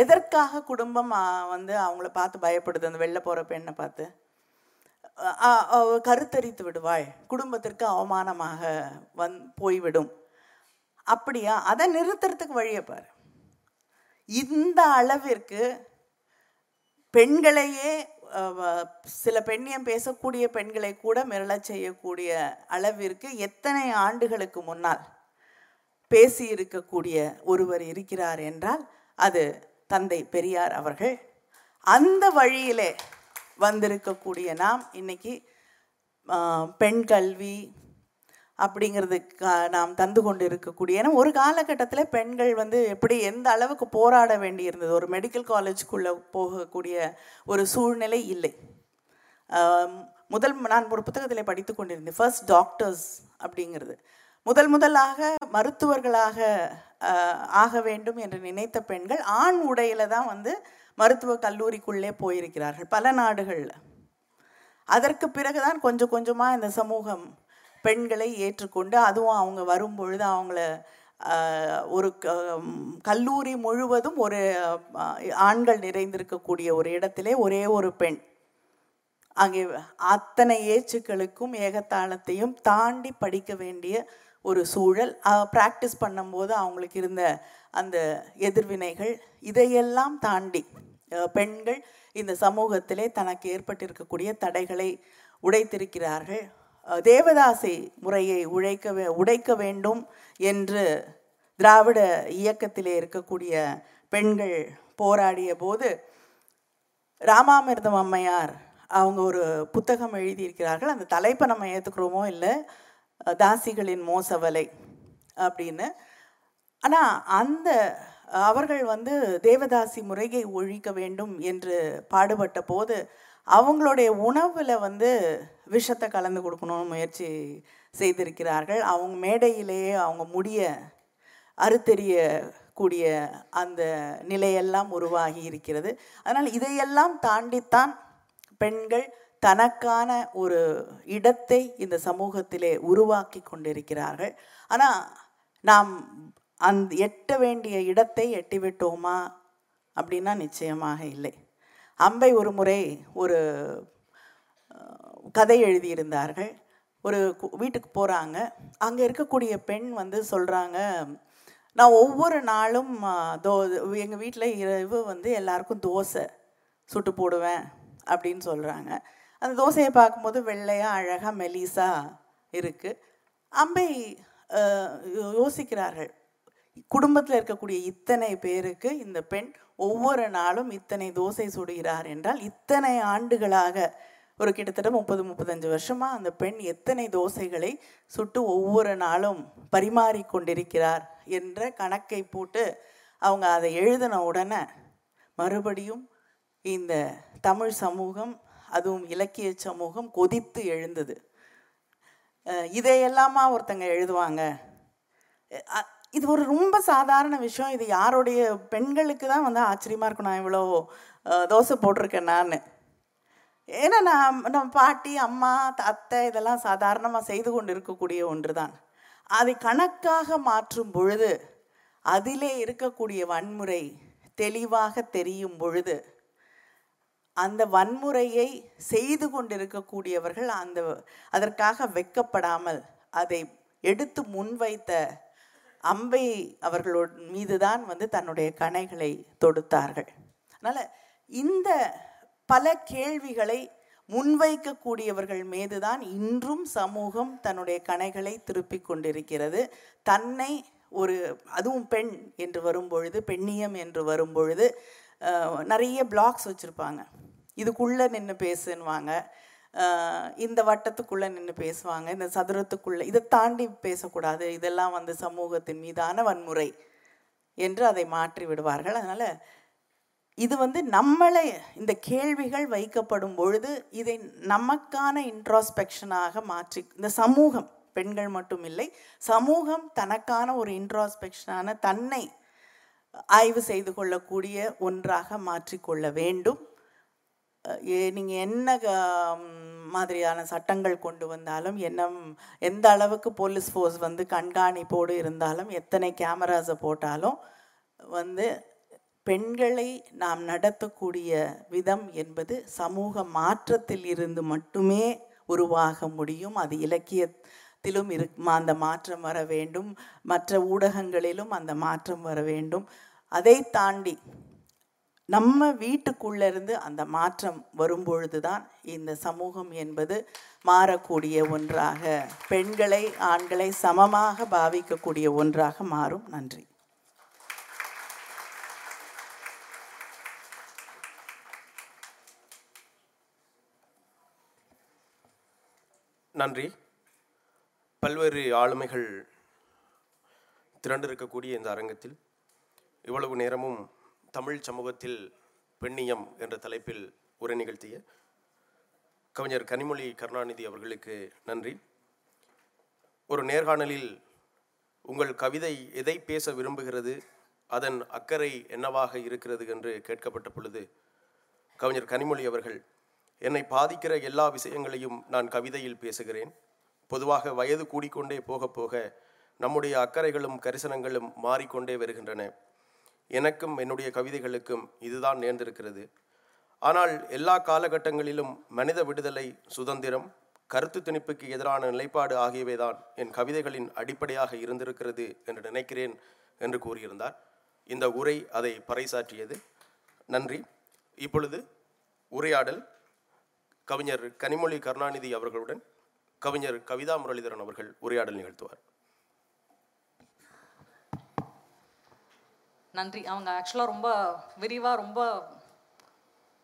எதற்காக குடும்பம் வந்து அவங்கள பார்த்து பயப்படுது? அந்த வெளில போற பெண்ணை பார்த்து. கருத்தரித்து விடுவாள். குடும்பத்திற்கு அவமானமாக வந் போய்விடும். அப்படியா? அதை நிறுத்துறதுக்கு வழியை பாரு. இந்த அளவிற்கு பெண்களையே சில பெண்ணியம் பேசக்கூடிய பெண்களை கூட மிரளச் செய்யக்கூடிய அளவிற்கு எத்தனை ஆண்டுகளுக்கு முன்னால் பேசி இருக்கக்கூடிய ஒருவர் இருக்கிறார் என்றால் அது தந்தை பெரியார் அவர்கள். அந்த வழியிலே வந்திருக்கக்கூடிய நாம் இன்னைக்கு பெண் கல்வி அப்படிங்கிறதுக்கு நாம் தந்து கொண்டு இருக்கக்கூடிய ஏன்னா ஒரு காலகட்டத்தில் பெண்கள் வந்து எப்படி எந்த அளவுக்கு போராட வேண்டியிருந்தது? ஒரு மெடிக்கல் காலேஜுக்குள்ளே போகக்கூடிய ஒரு சூழ்நிலை இல்லை. முதல் நான் ஒரு புத்தகத்தில் படித்து கொண்டிருந்தேன். ஃபர்ஸ்ட் டாக்டர்ஸ் அப்படிங்கிறது. முதல் முதலாக மருத்துவர்களாக ஆக வேண்டும் என்று நினைத்த பெண்கள் ஆண் உடையில தான் வந்து மருத்துவ கல்லூரிக்குள்ளே போயிருக்கிறார்கள் பல நாடுகளில். அதற்கு பிறகுதான் கொஞ்சம் கொஞ்சமாக இந்த சமூகம் பெண்களை ஏற்றுக்கொண்டு அதுவும் அவங்க வரும்பொழுது அவங்கள ஒரு க- கல்லூரி முழுவதும் ஒரு ஆண்கள் நிறைந்திருக்கக்கூடிய ஒரு இடத்திலே ஒரே ஒரு பெண். அங்கே அத்தனை ஏச்சுக்களுக்கும் ஏகத்தாளத்தையும் தாண்டி படிக்க வேண்டிய ஒரு சூழல். ப்ராக்டிஸ் பண்ணும்போது அவங்களுக்கு இருந்த அந்த எதிர்வினைகள் இதையெல்லாம் தாண்டி பெண்கள் இந்த சமூகத்திலே தனக்கு ஏற்பட்டிருக்கக்கூடிய தடைகளை உடைத்திருக்கிறார்கள். தேவதாசி முறையை உழைக்க வே- உடைக்க வேண்டும் என்று திராவிட இயக்கத்திலே இருக்கக்கூடிய பெண்கள் போராடிய போது ராமாமிர்தம் அம்மையார் அவங்க ஒரு புத்தகம் எழுதியிருக்கிறார்கள். அந்த தலைப்பை நம்ம ஏற்றுக்கிறோமோ இல்லை தாசிகளின் மோசவலை அப்படின்னு. ஆனால் அந்த அவர்கள் வந்து தேவதாசி முறையை ஒழிக்க வேண்டும் என்று பாடுபட்ட போது அவங்களுடைய உணவில் வந்து விஷத்தை கலந்து கொடுக்கணும்னு முயற்சி செய்திருக்கிறார்கள். அவங்க மேடையிலேயே அவங்க முடிய அறுத்தெறியக்கூடிய அந்த நிலையெல்லாம் உருவாகி இருக்கிறது. அதனால் இதையெல்லாம் தாண்டித்தான் பெண்கள் தனக்கான ஒரு இடத்தை இந்த சமூகத்திலே உருவாக்கி கொண்டிருக்கிறார்கள். ஆனால் நாம் அந் எட்ட வேண்டிய இடத்தை எட்டிவிட்டோமா? அப்படின்னா நிச்சயமாக இல்லை. அம்பை ஒரு முறை ஒரு கதை எழுதியிருந்தார்கள். ஒரு கு- வீட்டுக்கு போகிறாங்க அங்கே இருக்கக்கூடிய பெண் வந்து சொல்கிறாங்க நான் ஒவ்வொரு நாளும் தோ எங்கள் வீட்டில் இரவு வந்து எல்லாருக்கும் தோசை சுட்டு போடுவேன் அப்படின்னு சொல்கிறாங்க அந்த தோசையை பார்க்கும்போது வெள்ளையாக அழகாக மெலிசா இருக்குது அம்பை யோ- யோசிக்கிறார்கள். குடும்பத்தில் இருக்கக்கூடிய இத்தனை பேருக்கு இந்த பெண் ஒவ்வொரு நாளும் இத்தனை தோசை சுடுகிறார் என்றால் இத்தனை ஆண்டுகளாக ஒரு கிட்டத்தட்ட முப்பது முப்பத்தஞ்சு வருஷமாக அந்த பெண் எத்தனை தோசைகளை சுட்டு ஒவ்வொரு நாளும் பரிமாறி கொண்டிருக்கிறார் என்ற கணக்கை போட்டு அவங்க அதை எழுதின உடனே மறுபடியும் இந்த தமிழ் சமூகம் அதுவும் இலக்கிய சமூகம் கொதித்து எழுந்தது. இதையெல்லாமா ஒருத்தங்க எழுதுவாங்க? இது ஒரு ரொம்ப சாதாரண விஷயம். இது யாருடைய பெண்களுக்கு தான் வந்து ஆச்சரியமாக இருக்கும். நான் இவ்வளோ தோசை போட்டிருக்கேன் நான். ஏன்னா நான் நம்ம பாட்டி அம்மா அத்தை இதெல்லாம் சாதாரணமாக செய்து கொண்டு இருக்கக்கூடிய ஒன்று தான் அதை கணக்காக மாற்றும் பொழுது அதிலே இருக்கக்கூடிய வன்முறை தெளிவாக தெரியும் பொழுது அந்த வன்முறையை செய்து கொண்டிருக்கக்கூடியவர்கள் அந்த அதற்காக வெக்கப்படாமல் அதை எடுத்து முன்வைத்த அம்பை அவர்களோட மீதுதான் வந்து தன்னுடைய கணைகளை தொடுத்தார்கள். அதனால் இந்த பல கேள்விகளை முன்வைக்கக்கூடியவர்கள் மீதுதான் இன்றும் சமூகம் தன்னுடைய கணைகளை திருப்பி கொண்டிருக்கிறது. தன்னை ஒரு அதுவும் பெண் என்று வரும்பொழுது பெண்ணியம் என்று வரும்பொழுது நிறைய பிளாக்ஸ் வச்சுருப்பாங்க. இதுக்குள்ளே நின்று பேசுன்னுவாங்க. இந்த வட்டத்துக்குள்ளே நின்று பேசுவாங்க இந்த சதுரத்துக்குள்ளே இதை தாண்டி பேசக்கூடாது இதெல்லாம் வந்து சமூகத்தின் மீதான வன்முறை என்று அதை மாற்றி விடுவார்கள். அதனால் இது வந்து நம்மளை இந்த கேள்விகள் வைக்கப்படும் பொழுது இதை நமக்கான இன்ட்ராஸ்பெக்ஷனாக மாற்றி இந்த சமூகம் பெண்கள் மட்டும் இல்லை சமூகம் தனக்கான ஒரு இன்ட்ராஸ்பெக்ஷனான தன்னை ஆய்வு செய்து கொள்ளக்கூடிய ஒன்றாக மாற்றிக்கொள்ள வேண்டும். நீங்கள் என்ன மாதிரியான சட்டங்கள் கொண்டு வந்தாலும் என்ன எந்த அளவுக்கு போலீஸ் ஃபோர்ஸ் வந்து கண்காணிப்போடு இருந்தாலும் எத்தனை கேமராஸை போட்டாலும் வந்து பெண்களை நாம் நடத்தக்கூடிய விதம் என்பது சமூக மாற்றத்தில் இருந்து மட்டுமே உருவாக முடியும். அது இலக்கியத்திலும் இரு அந்த மாற்றம் வர வேண்டும். மற்ற ஊடகங்களிலும் அந்த மாற்றம் வர வேண்டும். அதை தாண்டி நம்ம வீட்டுக்குள்ளேருந்து அந்த மாற்றம் வரும்பொழுது தான் இந்த சமூகம் என்பது மாறக்கூடிய ஒன்றாக பெண்களை ஆண்களை சமமாக பாவிக்கக்கூடிய ஒன்றாக மாறும். நன்றி. நன்றி. பல்வேறு ஆளுமைகள் திரண்டிருக்கக்கூடிய இந்த அரங்கத்தில் இவ்வளவு நேரமும் தமிழ் சமூகத்தில் பெண்ணியம் என்ற தலைப்பில் உரை நிகழ்த்திய கவிஞர் கனிமொழி கருணாநிதி அவர்களுக்கு நன்றி. ஒரு நேர்காணலில் உங்கள் கவிதை எதை பேச விரும்புகிறது அதன் அக்கறை என்னவாக இருக்கிறது என்று கேட்கப்பட்ட பொழுது கவிஞர் கனிமொழி அவர்கள் என்னை பாதிக்கிற எல்லா விஷயங்களையும் நான் கவிதையில் பேசுகிறேன். பொதுவாக வயது கூடிக்கொண்டே போக போக நம்முடைய அக்கறைகளும் கரிசனங்களும் மாறிக்கொண்டே வருகின்றன. எனக்கும் என்னுடைய கவிதைகளுக்கும் இதுதான் நேர்ந்திருக்கிறது. ஆனால் எல்லா காலகட்டங்களிலும் மனித விடுதலை சுதந்திரம் கருத்து திணிப்புக்கு எதிரான நிலைப்பாடு ஆகியவைதான் என் கவிதைகளின் அடிப்படையாக இருந்திருக்கிறது என்று நினைக்கிறேன் என்று கூறியிருந்தார். இந்த உரை அதை பறைசாற்றியது. நன்றி. இப்பொழுது உரையாடல் கவிஞர் கனிமொழி கருணாநிதி அவர்களுடன் கவிஞர் கவிதா முரளிதரன் அவர்கள் உரையாடல் நிகழ்த்துவார். நன்றி. அவங்க ஆக்சுவலாக ரொம்ப விரிவாக ரொம்ப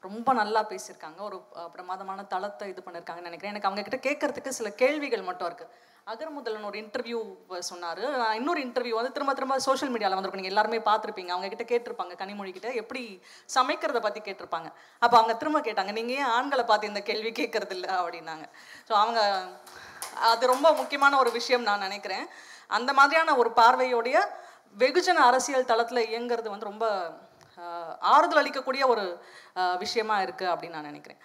ரொம்ப நல்லா பேசியிருக்காங்க. ஒரு பிரமாதமான தளத்தை இது பண்ணியிருக்காங்கன்னு நினைக்கிறேன். எனக்கு அவங்கக்கிட்ட கேட்கறதுக்கு சில கேள்விகள் மட்டும் இருக்கு. அகர்முதலன் ஒரு இன்டர்வியூ சொன்னார். இன்னொரு இன்டர்வியூ வந்து திரும்ப திரும்ப சோஷியல் மீடியாவில் வந்திருக்கும். நீங்கள் எல்லாருமே பார்த்துருப்பீங்க. அவங்க கிட்ட கேட்டிருப்பாங்க. கனிமொழி கிட்ட எப்படி சமைக்கிறத பற்றி கேட்டிருப்பாங்க. அப்போ அவங்க திரும்ப கேட்டாங்க நீங்கள் ஏன் ஆண்களை பார்த்து இந்த கேள்வி கேட்கறது இல்லை அப்படின்னாங்க. ஸோ அவங்க அது ரொம்ப முக்கியமான ஒரு விஷயம் நான் நினைக்கிறேன். அந்த மாதிரியான ஒரு பார்வையோடைய வெகுஜன அரசியல் தளத்தில் இயங்குறது வந்து ரொம்ப ஆறுதல் அளிக்கக்கூடிய ஒரு விஷயமா இருக்குது அப்படின்னு நான் நினைக்கிறேன்.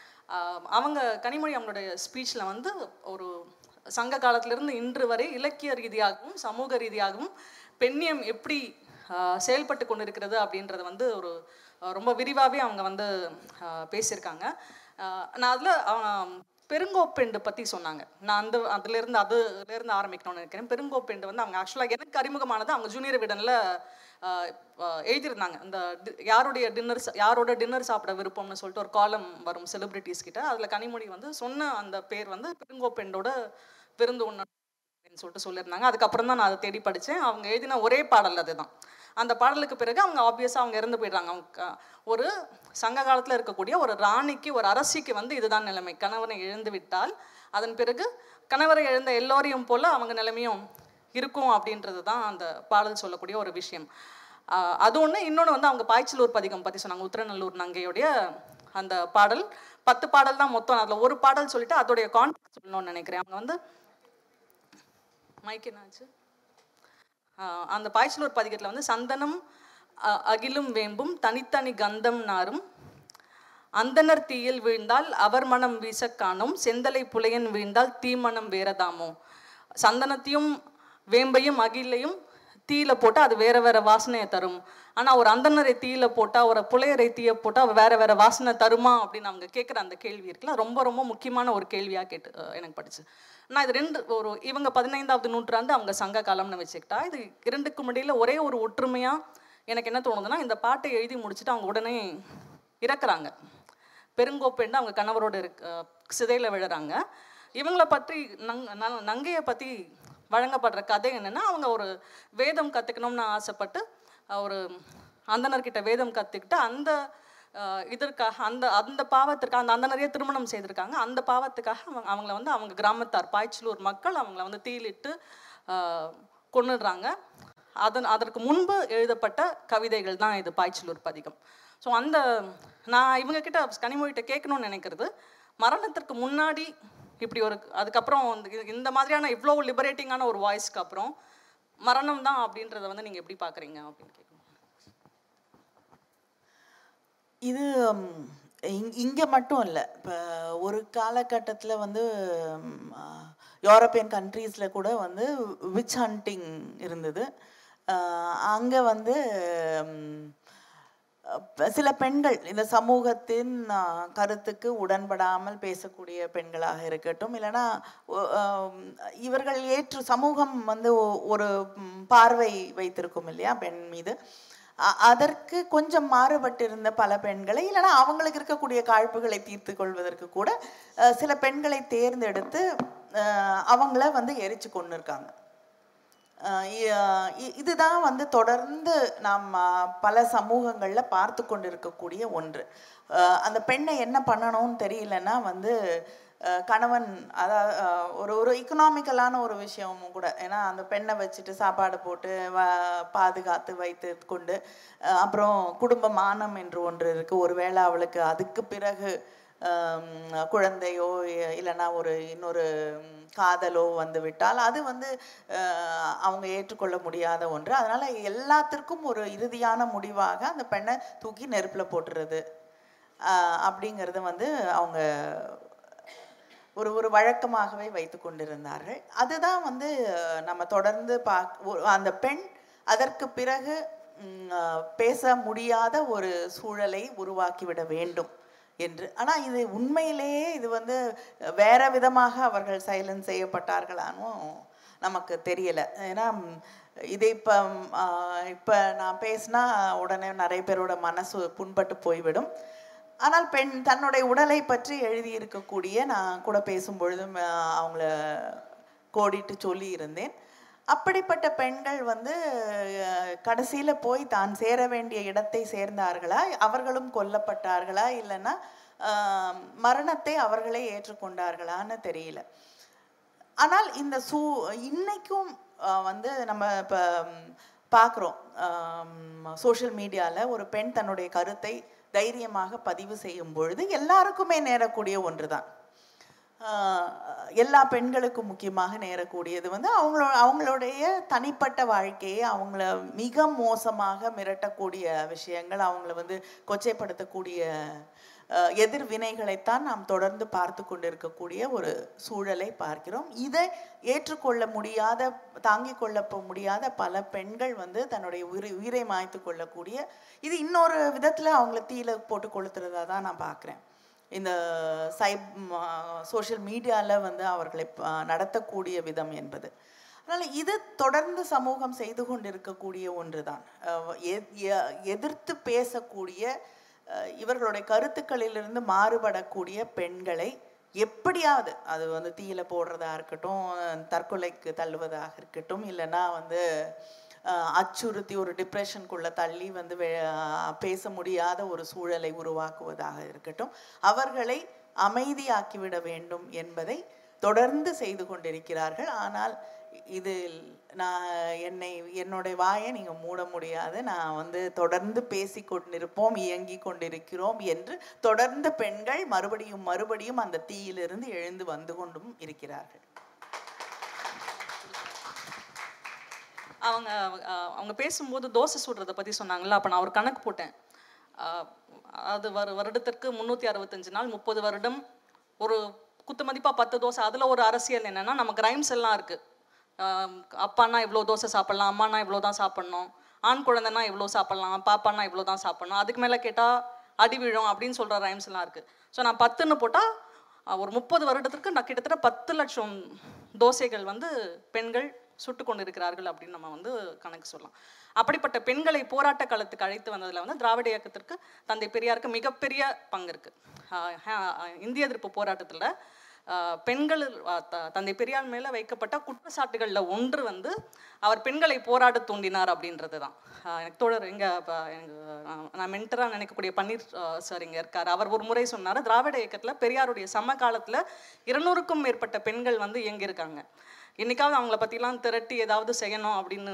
அவங்க கனிமொழி அவங்களுடைய ஸ்பீச்சில் வந்து ஒரு சங்க காலத்திலிருந்து இன்று வரை இலக்கிய ரீதியாகவும் சமூக ரீதியாகவும் பெண்ணியம் எப்படி செயல்பட்டு செயல்பட்டு கொண்டிருக்கிறது அப்படின்றத வந்து ஒரு ரொம்ப விரிவாகவே அவங்க வந்து பேசியிருக்காங்க. நான் அதில் பெருங்கோப்பெண்டு பற்றி சொன்னாங்க. நான் அந்த அதுலேருந்து அதுலேருந்து ஆரம்பிக்கணும்னு நினைக்கிறேன். பெருங்கோப்பெண்டு வந்து அவங்க ஆக்சுவலாக எனக்கு அறிமுகமானது அவங்க ஜூனியர் விடனில் எழுதியிருந்தாங்க. இந்த டி- யாருடைய டின்னர் யாரோட டின்னர் சாப்பிட விருப்பம்னு சொல்லிட்டு ஒரு காலம் வரும் செலிப்ரிட்டிஸ் கிட்ட. அதில் கனிமொழி வந்து சொன்ன அந்த பேர் வந்து பெருங்கோப்பெண்டோட விருந்து ஒன்று அப்படின்னு சொல்லிட்டு சொல்லியிருந்தாங்க. அதுக்கப்புறம் தான் நான் அதை தேடி படித்தேன். அவங்க எழுதின ஒரே பாடல் அதுதான். அந்த பாடலுக்கு பிறகு அவங்க ஆப்வியஸாக அவங்க இறந்து போயிடுறாங்க. அவங்க ஒரு சங்க காலத்தில் இருக்கக்கூடிய ஒரு ராணிக்கு ஒரு அரசிக்கு வந்து இதுதான் நிலைமை. கணவனை இழந்து விட்டால் அதன் பிறகு கணவரை இழந்த எல்லோரையும் போல் அவங்க நிலைமையும் இருக்கும் அப்படின்றது தான் அந்த பாடல் சொல்லக்கூடிய ஒரு விஷயம். அது ஒன்று இன்னொன்று வந்து அவங்க பாய்ச்சலூர் பதிகம் பற்றி சொன்னாங்க. உத்திரநல்லூர் நங்கையுடைய அந்த பாடல். பத்து பாடல் தான் மொத்தம். அதில் ஒரு பாடல் சொல்லிட்டு அதோடைய கான்டெக்ட் சொல்லணும்னு நினைக்கிறேன். அவங்க வந்து மைக் என்னாச்சு? அந்த பாய்ச்சலூர் பதிகத்தில் வந்து சந்தனம் அ- அகிலும் வேம்பும் தனித்தனி கந்தம் நாரும் அந்தனர் தீயில் வீழ்ந்தால் அவர் மனம் வீசக் காணும் செந்தலை புலையன் வீழ்ந்தால் தீமணம் வேறதாமோ? சந்தனத்தையும் வேம்பையும் அகிலையும் தீயில போட்டால் அது வேற வேற வாசனையை தரும். ஆனால் ஒரு அந்தனரை தீயில போட்டால் ஒரு புலையரை தீயை போட்டால் வேற வேற வாசனை தருமா அப்படின்னு அவங்க கேட்குற அந்த கேள்வி இருக்குல்ல? ரொம்ப ரொம்ப முக்கியமான ஒரு கேள்வியாக கேட்டு எனக்கு படிச்சு நான் இது ரெண்டு ஒரு இவங்க பதினைந்தாவது நூற்றாண்டு அவங்க சங்க காலம்னு வச்சுக்கிட்டா இது இரண்டுக்கும் முடியல ஒரே ஒரு ஒற்றுமையாக எனக்கு என்ன தோணுதுன்னா இந்த பாட்டை எழுதி முடிச்சுட்டு அவங்க உடனே இறக்குறாங்க. பெருங்கோப்பெண்டு அவங்க கணவரோட இருக்க சிதையில் விழுறாங்க. இவங்கள பற்றி நங் ந- நங்கையை பற்றி வழங்கப்படுற கதை என்னென்னா அவங்க ஒரு வேதம் கற்றுக்கணும்னு ஆசைப்பட்டு ஒரு அந்தனர்கிட்ட வேதம் கற்றுக்கிட்டு அந்த இதற்காக அந்த அந்த பாவத்திற்காக அந்த அந்தனரையே திருமணம் செய்திருக்காங்க. அந்த பாவத்துக்காக அவங்க அவங்கள வந்து அவங்க கிராமத்தார் பாய்ச்சலூர் மக்கள் அவங்கள வந்து தீயிலிட்டு கொண்டுடுறாங்க கொன்னுடுறாங்க. அதன் அதற்கு முன்பு எழுதப்பட்ட கவிதைகள் தான் இது பாய்ச்சலூர் பதிகம். ஸோ அந்த நான் இவங்கக்கிட்ட கனிமொழிகிட்ட கேட்கணும்னு நினைக்கிறது. மரணத்திற்கு முன்னாடி இப்படி ஒரு அதுக்கப்புறம் இந்த மாதிரியான இவ்வளோ லிபரேட்டிங்கான ஒரு வாய்ஸ்க்கு அப்புறம் மரணம் தான் அப்படின்றத வந்து நீங்கள் எப்படி பார்க்குறீங்க அப்படின்னு கேட்கணும் இது இங் இங்கே மட்டும் இல்லை. இப்போ ஒரு காலகட்டத்தில் வந்து யூரோப்பியன் கண்ட்ரீஸில் கூட வந்து விச் ஹண்டிங் இருந்தது. அங்கே வந்து சில பெண்கள் இந்த சமூகத்தின் கருத்துக்கு உடன்படாமல் பேசக்கூடிய பெண்களாக இருக்கட்டும். இல்லைன்னா இவர்கள் ஏற்று சமூகம் வந்து ஒரு பார்வை வைத்திருக்கும் இல்லையா பெண் மீது. அதற்கு கொஞ்சம் மாறுபட்டிருந்த பல பெண்களை இல்லைன்னா அவங்களுக்கு இருக்கக்கூடிய காழ்ப்புகளை தீர்த்து கொள்வதற்கு கூட சில பெண்களை தேர்ந்தெடுத்து அவங்கள வந்து எரிச்சு கொண்டு இருக்காங்க இதுதான் வந்து தொடர்ந்து நாம் பல சமூகங்களில் பார்த்து கொண்டு இருக்கக்கூடிய ஒன்று அந்த பெண்ணை என்ன பண்ணணும்னு தெரியலன்னா வந்து கணவன் அதாவது ஒரு ஒரு இக்கனாமிக்கலான ஒரு விஷயமும் கூட. ஏன்னா அந்த பெண்ணை வச்சுட்டு சாப்பாடு போட்டு வ பாதுகாத்து வைத்து கொண்டு அப்புறம் குடும்ப மானம் என்று ஒன்று இருக்குது ஒருவேளை அவளுக்கு அதுக்கு பிறகு குழந்தையோ இல்லைன்னா ஒரு இன்னொரு காதலோ வந்து விட்டால் அது வந்து அவங்க ஏற்றுக்கொள்ள முடியாத ஒன்று. அதனால எல்லாத்திற்கும் ஒரு இறுதியான முடிவாக அந்த பெண்ணை தூக்கி நெருப்பில் போட்டுறது. அப்படிங்கிறது வந்து அவங்க ஒரு ஒரு வழக்கமாகவே வைத்து கொண்டிருந்தார்கள். அதுதான் வந்து நம்ம தொடர்ந்து பா அந்த பெண் அதற்கு பிறகு பேச முடியாத ஒரு சூழலை உருவாக்கிவிட வேண்டும். என்று. ஆனால் இது உண்மையிலேயே இது வந்து வேற விதமாக அவர்கள் சைலன்ஸ் செய்யப்பட்டார்களானும் நமக்கு தெரியலை. ஏன்னா இதை இப்போ இப்போ நான் பேசினா உடனே நிறைய பேரோட மனசு புண்பட்டு போய்விடும். ஆனால் பெண் தன்னுடைய உடலை பற்றி எழுதியிருக்கக்கூடிய நான் கூட பேசும் பொழுதும் அவங்கள கோடிட்டு சொல்லி இருந்தேன் அப்படிப்பட்ட பெண்கள் வந்து கடைசியில் போய் தான் சேர வேண்டிய இடத்தை சேர்ந்தார்களா? அவர்களும் கொல்லப்பட்டார்களா? இல்லைன்னா மரணத்தை அவர்களே ஏற்றுக்கொண்டார்களான்னு தெரியல. ஆனால் இந்த சூ இன்னைக்கும் வந்து நம்ம இப்போ பார்க்குறோம் சோஷியல் மீடியாவில் ஒரு பெண் தன்னுடைய கருத்தை தைரியமாக பதிவு செய்யும் பொழுது எல்லாருக்குமே நேரக்கூடிய ஒன்று தான் எல்லா பெண்களுக்கும் முக்கியமாக நேரக்கூடியது வந்து அவங்களோ அவங்களுடைய தனிப்பட்ட வாழ்க்கையை அவங்கள மிக மோசமாக மிரட்டக்கூடிய விஷயங்கள் அவங்கள வந்து கொச்சைப்படுத்தக்கூடிய எதிர்வினைகளைத்தான் நாம் தொடர்ந்து பார்த்து கொண்டிருக்கக்கூடிய ஒரு சூழலை பார்க்கிறோம். இதை ஏற்றுக்கொள்ள முடியாத தாங்கிக் கொள்ள முடியாத பல பெண்கள் வந்து தன்னுடைய உயிரை உயிரை மாய்த்து கொள்ளக்கூடிய இது இன்னொரு விதத்தில் அவங்கள தீயில போட்டு கொளுத்துறதா தான் நான் பார்க்குறேன். இந்த சைப் சோஷியல் மீடியாவில் வந்து அவர்களை நடத்தக்கூடிய விதம் என்பது. அதனால் இது தொடர்ந்து சமூகம் செய்து கொண்டிருக்கக்கூடிய ஒன்று தான் எதிர்த்து பேசக்கூடிய இவர்களுடைய கருத்துக்களிலிருந்து மாறுபடக்கூடிய பெண்களை எப்படியாவது அது வந்து தீயில போடுறதா இருக்கட்டும் தற்கொலைக்கு தள்ளுவதாக இருக்கட்டும் இல்லைன்னா வந்து அச்சுறுத்தி ஒரு டிப்ரெஷனுக்குள்ளே தள்ளி வந்து பேச முடியாத ஒரு சூழலை உருவாக்குவதாக இருக்கட்டும். அவர்களை அமைதியாக்கிவிட வேண்டும் என்பதை தொடர்ந்து செய்து கொண்டிருக்கிறார்கள். ஆனால் இதில் நான் என்னை என்னுடைய வாயை நீங்கள் மூட முடியாது. நான் வந்து தொடர்ந்து பேசி கொண்டிருப்போம் இயங்கி கொண்டிருக்கிறோம் என்று தொடர்ந்து பெண்கள் மறுபடியும் மறுபடியும் அந்த தீயிலிருந்து எழுந்து வந்து கொண்டும் இருக்கிறார்கள். அவங்க அவங்க பேசும்போது தோசை சுடுறதை பற்றி சொன்னாங்களா அப்போ நான் ஒரு கணக்கு போட்டேன். அது வரு வருடத்திற்கு முந்நூற்றி அறுபத்தஞ்சு நாள் முப்பது வருடம் ஒரு குத்து மதிப்பாக பத்து தோசை அதில் ஒரு அரசியல் என்னென்னா நமக்கு ரைம்ஸ் எல்லாம் இருக்குது அப்பானா இவ்வளோ தோசை சாப்பிட்லாம் அம்மானா இவ்வளோ தான் சாப்பிட்ணும் ஆண் குழந்தைனா இவ்வளோ சாப்பிட்லாம் பாப்பானா இவ்வளோ தான் சாப்பிட்ணும் அதுக்கு மேலே கேட்டால் அடி விழும் அப்படின்னு சொல்கிற ரைம்ஸ் எல்லாம் இருக்குது ஸோ நான் பத்துன்னு போட்டால் ஒரு முப்பது வருடத்திற்கு நான் கிட்டத்தட்ட பத்து லட்சம் தோசைகள் வந்து பெண்கள் சுட்டு கொண்டிருக்கிறார்கள் அப்படின்னு நம்ம வந்து கணக்கு சொல்லலாம். அப்படிப்பட்ட பெண்களை போராட்ட காலத்துக்கு அழைத்து வந்ததில் வந்து திராவிட இயக்கத்திற்கு தந்தை பெரியாருக்கு மிகப்பெரிய பங்கு இருக்கு. ஆஹ் இந்திய எதிர்ப்பு போராட்டத்தில் பெண்கள் தந்தை பெரியார் மேலே வைக்கப்பட்ட குற்றச்சாட்டுகளில் ஒன்று வந்து அவர் பெண்களை போராட தூண்டினார் அப்படின்றது தான் எனக்கு தோழர் இங்கே நான் மென்டராக நினைக்கக்கூடிய பன்னீர் சார் இங்கே இருக்கார். அவர் ஒரு முறை சொன்னார் திராவிட இயக்கத்தில் பெரியாருடைய சம காலத்தில் இருநூறுக்கும் மேற்பட்ட பெண்கள் வந்து இயங்கியிருக்காங்க. என்னைக்காவது அவங்கள பற்றிலாம் திரட்டி ஏதாவது செய்யணும் அப்படின்னு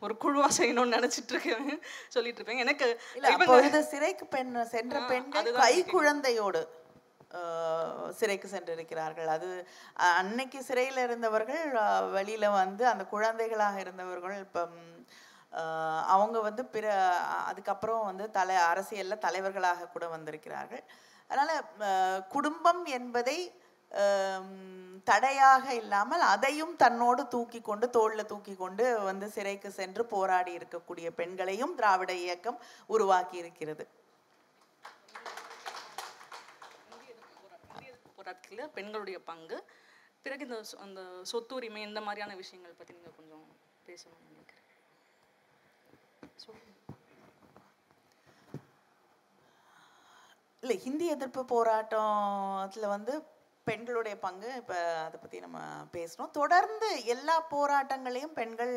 ஒரு குழுவாக செய்யணும்னு நினச்சிட்டு இருக்கேன். சொல்லிட்டு இருப்பேன். எனக்கு சிறைக்கு பெண் சென்ற பெண்கள் கை. குழந்தையோடு சிறைக்கு சென்றிருக்கிறார்கள். அது அன்னைக்கு சிறையில் இருந்தவர்கள் வெளியில வந்து அந்த குழந்தைகளாக இருந்தவர்கள் இப்போ ஆஹ், அவங்க வந்து பிற அதுக்கப்புறம் வந்து தலை அரசியல்ல தலைவர்களாக கூட வந்திருக்கிறார்கள். அதனால குடும்பம் என்பதை தடையாக இல்லாமல் அதையும் தன்னோடு தூக்கி கொண்டு தோளில் தூக்கி கொண்டு வந்து சிறைக்கு சென்று போராடி இருக்கக்கூடிய பெண்களையும் திராவிட இயக்கம் உருவாக்கி இருக்கிறது. போராட்டத்தில் பெண்களுடைய பங்கு பிறகு இந்த அந்த சொத்துரிமை இந்த மாதிரியான விஷயங்கள் பற்றி நீங்கள் கொஞ்சம் பேசணும்னு நினைக்கிறேன். இல்லை ஹிந்தி எதிர்ப்பு போராட்டத்தில் வந்து பெண்களுடைய பங்கு இப்போ அதை பற்றி நம்ம பேசுகிறோம் தொடர்ந்து எல்லா போராட்டங்களையும் பெண்கள்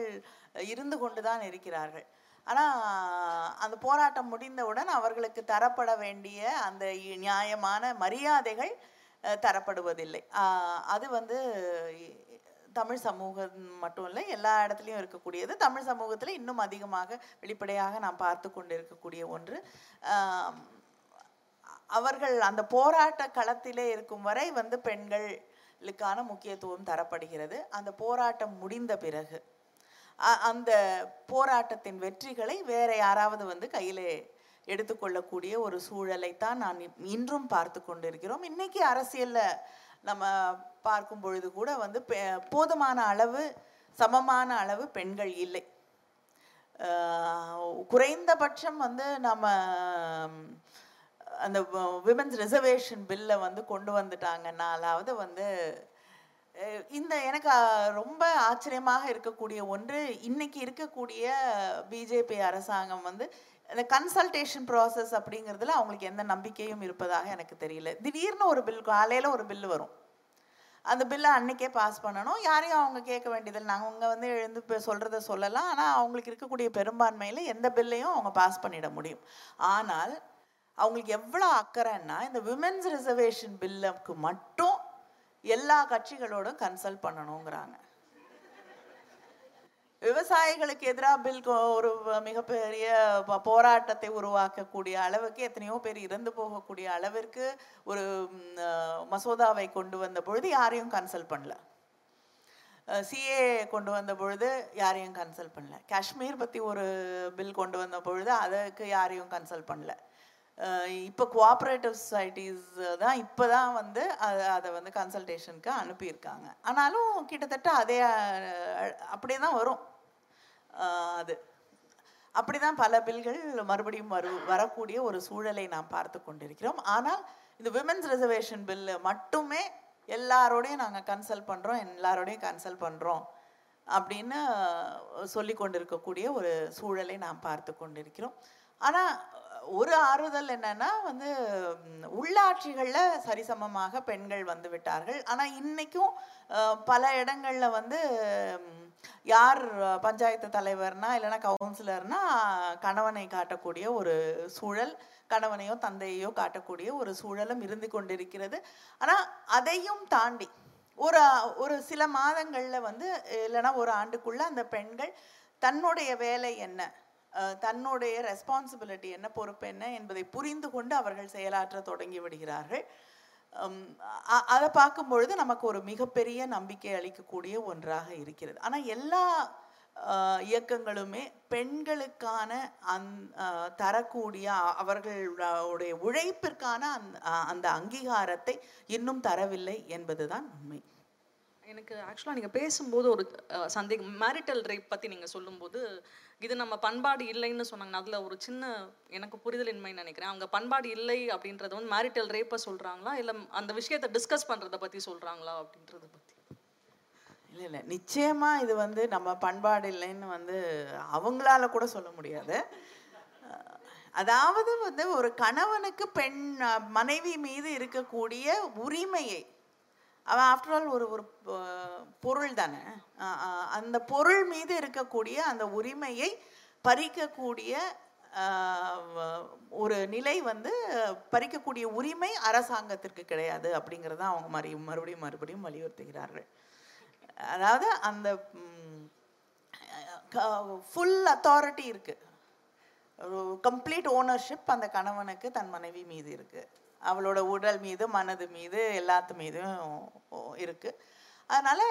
இருந்து கொண்டு தான் இருக்கிறார்கள். ஆனால் அந்த போராட்டம் முடிந்தவுடன் அவர்களுக்கு தரப்பட வேண்டிய அந்த இ- நியாயமான மரியாதைகள் தரப்படுவதில்லை. அது வந்து தமிழ் சமூகம் மட்டும் இல்லை எல்லா இடத்துலையும் இருக்கக்கூடியது. தமிழ் சமூகத்தில் இன்னும் அதிகமாக வெளிப்படையாக நாம் பார்த்து கொண்டு இருக்கக்கூடிய ஒன்று அவர்கள் அந்த போராட்ட களத்திலே இருக்கும் வரை வந்து பெண்களுக்கான முக்கியத்துவம் தரப்படுகிறது. அந்த போராட்டம் முடிந்த பிறகு அந்த போராட்டத்தின் வெற்றிகளை வேற யாராவது வந்து கையிலே எடுத்துக்கொள்ளக்கூடிய ஒரு சூழலைத்தான் நான் இன்றும் பார்த்து கொண்டிருக்கிறோம். இன்னைக்கு அரசியல்ல நம்ம பார்க்கும் பொழுது கூட வந்து பெ- போதுமான அளவு சமமான அளவு பெண்கள் இல்லை. குறைந்தபட்சம் வந்து நம்ம அந்த விமென்ஸ் ரிசர்வேஷன் பில்லை வந்து கொண்டு வந்துட்டாங்கனாலாவது வந்து இந்த எனக்கு ரொம்ப ஆச்சரியமாக இருக்கக்கூடிய ஒன்று இன்னைக்கு இருக்கக்கூடிய பிஜேபி அரசாங்கம் வந்து இந்த கன்சல்டேஷன் ப்ராசஸ் அப்படிங்கிறதுல அவங்களுக்கு எந்த நம்பிக்கையும் இருப்பதாக எனக்கு தெரியல. திடீர்னு ஒரு பில் காலையில் ஒரு பில் வரும். அந்த பில்லை அன்னைக்கே பாஸ் பண்ணணும். யாரையும் அவங்க கேட்க வேண்டியதில்லை. நாங்கள் வந்து எழுந்து இப்போ சொல்கிறத சொல்லலாம். ஆனால் அவங்களுக்கு இருக்கக்கூடிய பெரும்பான்மையில் எந்த பில்லையும் அவங்க பாஸ் பண்ணிட முடியும். ஆனால் அவங்களுக்கு எவ்வளோ அக்கறைன்னா இந்த விமென்ஸ் ரிசர்வேஷன் பில்லுக்கு மட்டும் எல்லா கட்சிகளோடும் கன்சல்ட் பண்ணணுங்கிறாங்க. விவசாயிகளுக்கு எதிராக பில் ஒரு மிகப்பெரிய போராட்டத்தை உருவாக்கக்கூடிய அளவுக்கு எத்தனையோ பேர் இறந்து போகக்கூடிய அளவிற்கு ஒரு மசோதாவை கொண்டு வந்த பொழுது யாரையும் கன்சல்ட் பண்ணல. சிஏ கொண்டு வந்த பொழுது யாரையும் கன்சல்ட் பண்ணல. காஷ்மீர் பற்றி ஒரு பில் கொண்டு வந்த பொழுது அதுக்கு யாரையும் கன்சல்ட் பண்ணல. இப்போ கோஆப்ரேட்டிவ் சொசைட்டிஸ் தான் இப்போ தான் வந்து அதை அதை வந்து கன்சல்டேஷனுக்கு அனுப்பியிருக்காங்க. ஆனாலும் கிட்டத்தட்ட அதே அப்படியே தான் வரும். அது அது. அப்படிதான் பல பில்கள் மறுபடியும் வரு வரக்கூடிய ஒரு சூழலை நாம் பார்த்து கொண்டிருக்கிறோம். ஆனால் இந்த விமென்ஸ் ரிசர்வேஷன் பில்லு மட்டுமே எல்லாரோடையும் நாங்கள் கன்சல்ட் பண்ணுறோம் எல்லாரோடையும் கன்சல்ட் பண்ணுறோம் அப்படின்னு சொல்லி கொண்டிருக்கக்கூடிய ஒரு சூழலை நாம் பார்த்து கொண்டிருக்கிறோம். ஆனால் ஒரு ஆறுதல் என்னன்னா வந்து உள்ளாட்சிகளில் சரிசமமாக பெண்கள் வந்து விட்டார்கள். ஆனால் இன்னைக்கும் பல இடங்களில் வந்து யார் பஞ்சாயத்து தலைவர்னா இல்லைன்னா கவுன்சிலர்னா கணவனை காட்டக்கூடிய ஒரு சூழல் கணவனையோ தந்தையோ காட்டக்கூடிய ஒரு சூழலும் இருந்து கொண்டிருக்கிறது. ஆனால் அதையும் தாண்டி ஒரு ஒரு சில மாதங்களில் வந்து இல்லைன்னா ஒரு ஆண்டுக்குள்ள அந்த பெண்கள் தன்னுடைய வேலை என்ன தன்னுடைய ரெஸ்பான்சிபிலிட்டி என்ன பொறுப்பு என்ன என்பதை புரிந்து கொண்டு அவர்கள் செயலாற்ற தொடங்கி விடுகிறார்கள். அதை பார்க்கும் பொழுது நமக்கு ஒரு மிகப்பெரிய நம்பிக்கை அளிக்கக்கூடிய ஒன்றாக இருக்கிறது. ஆனால் எல்லா இயக்கங்களுமே பெண்களுக்கான அந் தரக்கூடிய அவர்களுடைய உழைப்பிற்கான அந் அந்த அங்கீகாரத்தை இன்னும் தரவில்லை என்பதுதான் உண்மை. எனக்கு ஆக்சுவலாக நீங்கள் பேசும்போது ஒரு சந்தேகம். மேரிட்டல் ரேப் பற்றி நீங்கள் சொல்லும்போது இது நம்ம பண்பாடு இல்லைன்னு சொன்னாங்க. அதில் ஒரு சின்ன எனக்கு புரிதலின்மைன்னு நினைக்கிறேன். அவங்க பண்பாடு இல்லை அப்படின்றத வந்து மேரிட்டல் ரேப்பை சொல்கிறாங்களா இல்லை அந்த விஷயத்தை டிஸ்கஸ் பண்ணுறத பற்றி சொல்கிறாங்களா அப்படின்றத பற்றி இல்லை இல்லை. நிச்சயமாக இது வந்து நம்ம பண்பாடு இல்லைன்னு வந்து அவங்களால கூட சொல்ல முடியாது. அதாவது வந்து ஒரு கணவனுக்கு பெண் மனைவி மீது இருக்கக்கூடிய உரிமையை அவன் ஆஃப்டர் ஆல் ஒரு ஒரு பொருள் தானே. அந்த பொருள் மீது இருக்கக்கூடிய அந்த உரிமையை பறிக்கக்கூடிய ஒரு நிலை வந்து பறிக்கக்கூடிய உரிமை அரசாங்கத்திற்கு கிடையாது அப்படிங்கிறத அவங்க மறு மறுபடியும் மறுபடியும் வலியுறுத்துகிறார்கள். அதாவது அந்த ஃபுல் அத்தாரிட்டி இருக்குது கம்ப்ளீட் ஓனர்ஷிப் அந்த கணவனுக்கு தன் மனைவி மீது இருக்குது அவளோட உடல் மீது மனது மீது எல்லாத்து மீதும் இருக்குது அதனால்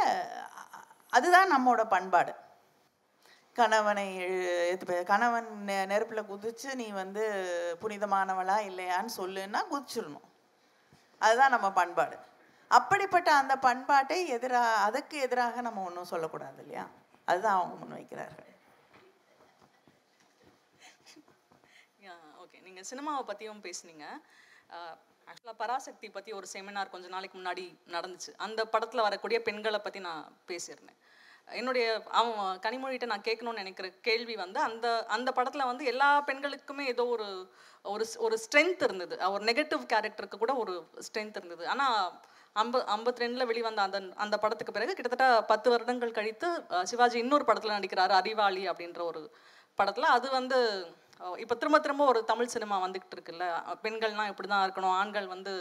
அதுதான் நம்மளோட பண்பாடு. கணவனை எழு- கணவன் நெ- நெருப்பில் குதிச்சு நீ வந்து புனிதமானவளா இல்லையான்னு சொல்லுன்னா குதிச்சிடணும். அதுதான் நம்ம பண்பாடு. அப்படிப்பட்ட அந்த பண்பாட்டை எதிராக அதுக்கு எதிராக நம்ம ஒன்றும் சொல்லக்கூடாது இல்லையா? அதுதான் அவங்க முன்வைக்கிறார்கள் ஓகே. நீங்கள் சினிமாவை பற்றியும் பேசுனீங்க. ஆக்சுவலாக பராசக்தி பற்றி ஒரு செமினார் கொஞ்ச நாளைக்கு முன்னாடி நடந்துச்சு. அந்த படத்தில் வரக்கூடிய பெண்களை பற்றி நான் பேசியிருந்தேன். என்னுடைய அவன் கனிமொழிகிட்ட நான் கேட்கணும்னு நினைக்கிற கேள்வி வந்து அந்த அந்த படத்தில் வந்து எல்லா பெண்களுக்குமே ஏதோ ஒரு ஒரு ஒரு ஸ்ட்ரென்த் இருந்தது. ஒரு நெகட்டிவ் கேரக்டருக்கு கூட ஒரு ஸ்ட்ரென்த் இருந்தது. ஆனால் ஐம்ப ஐம்பத்தி ரெண்டில் வெளிவந்த அந்த அந்த படத்துக்கு பிறகு கிட்டத்தட்ட பத்து வருடங்கள் கழித்து சிவாஜி இன்னொரு படத்தில் நடிக்கிறாரு அறிவாளி அப்படின்ற ஒரு படத்தில். அது வந்து இப்போ திரும்ப திரும்ப ஒரு தமிழ் சினிமா வந்துக்கிட்டு இருக்குல்ல? பெண்கள்லாம் இப்படி தான் இருக்கணும். ஆண்கள் வந்து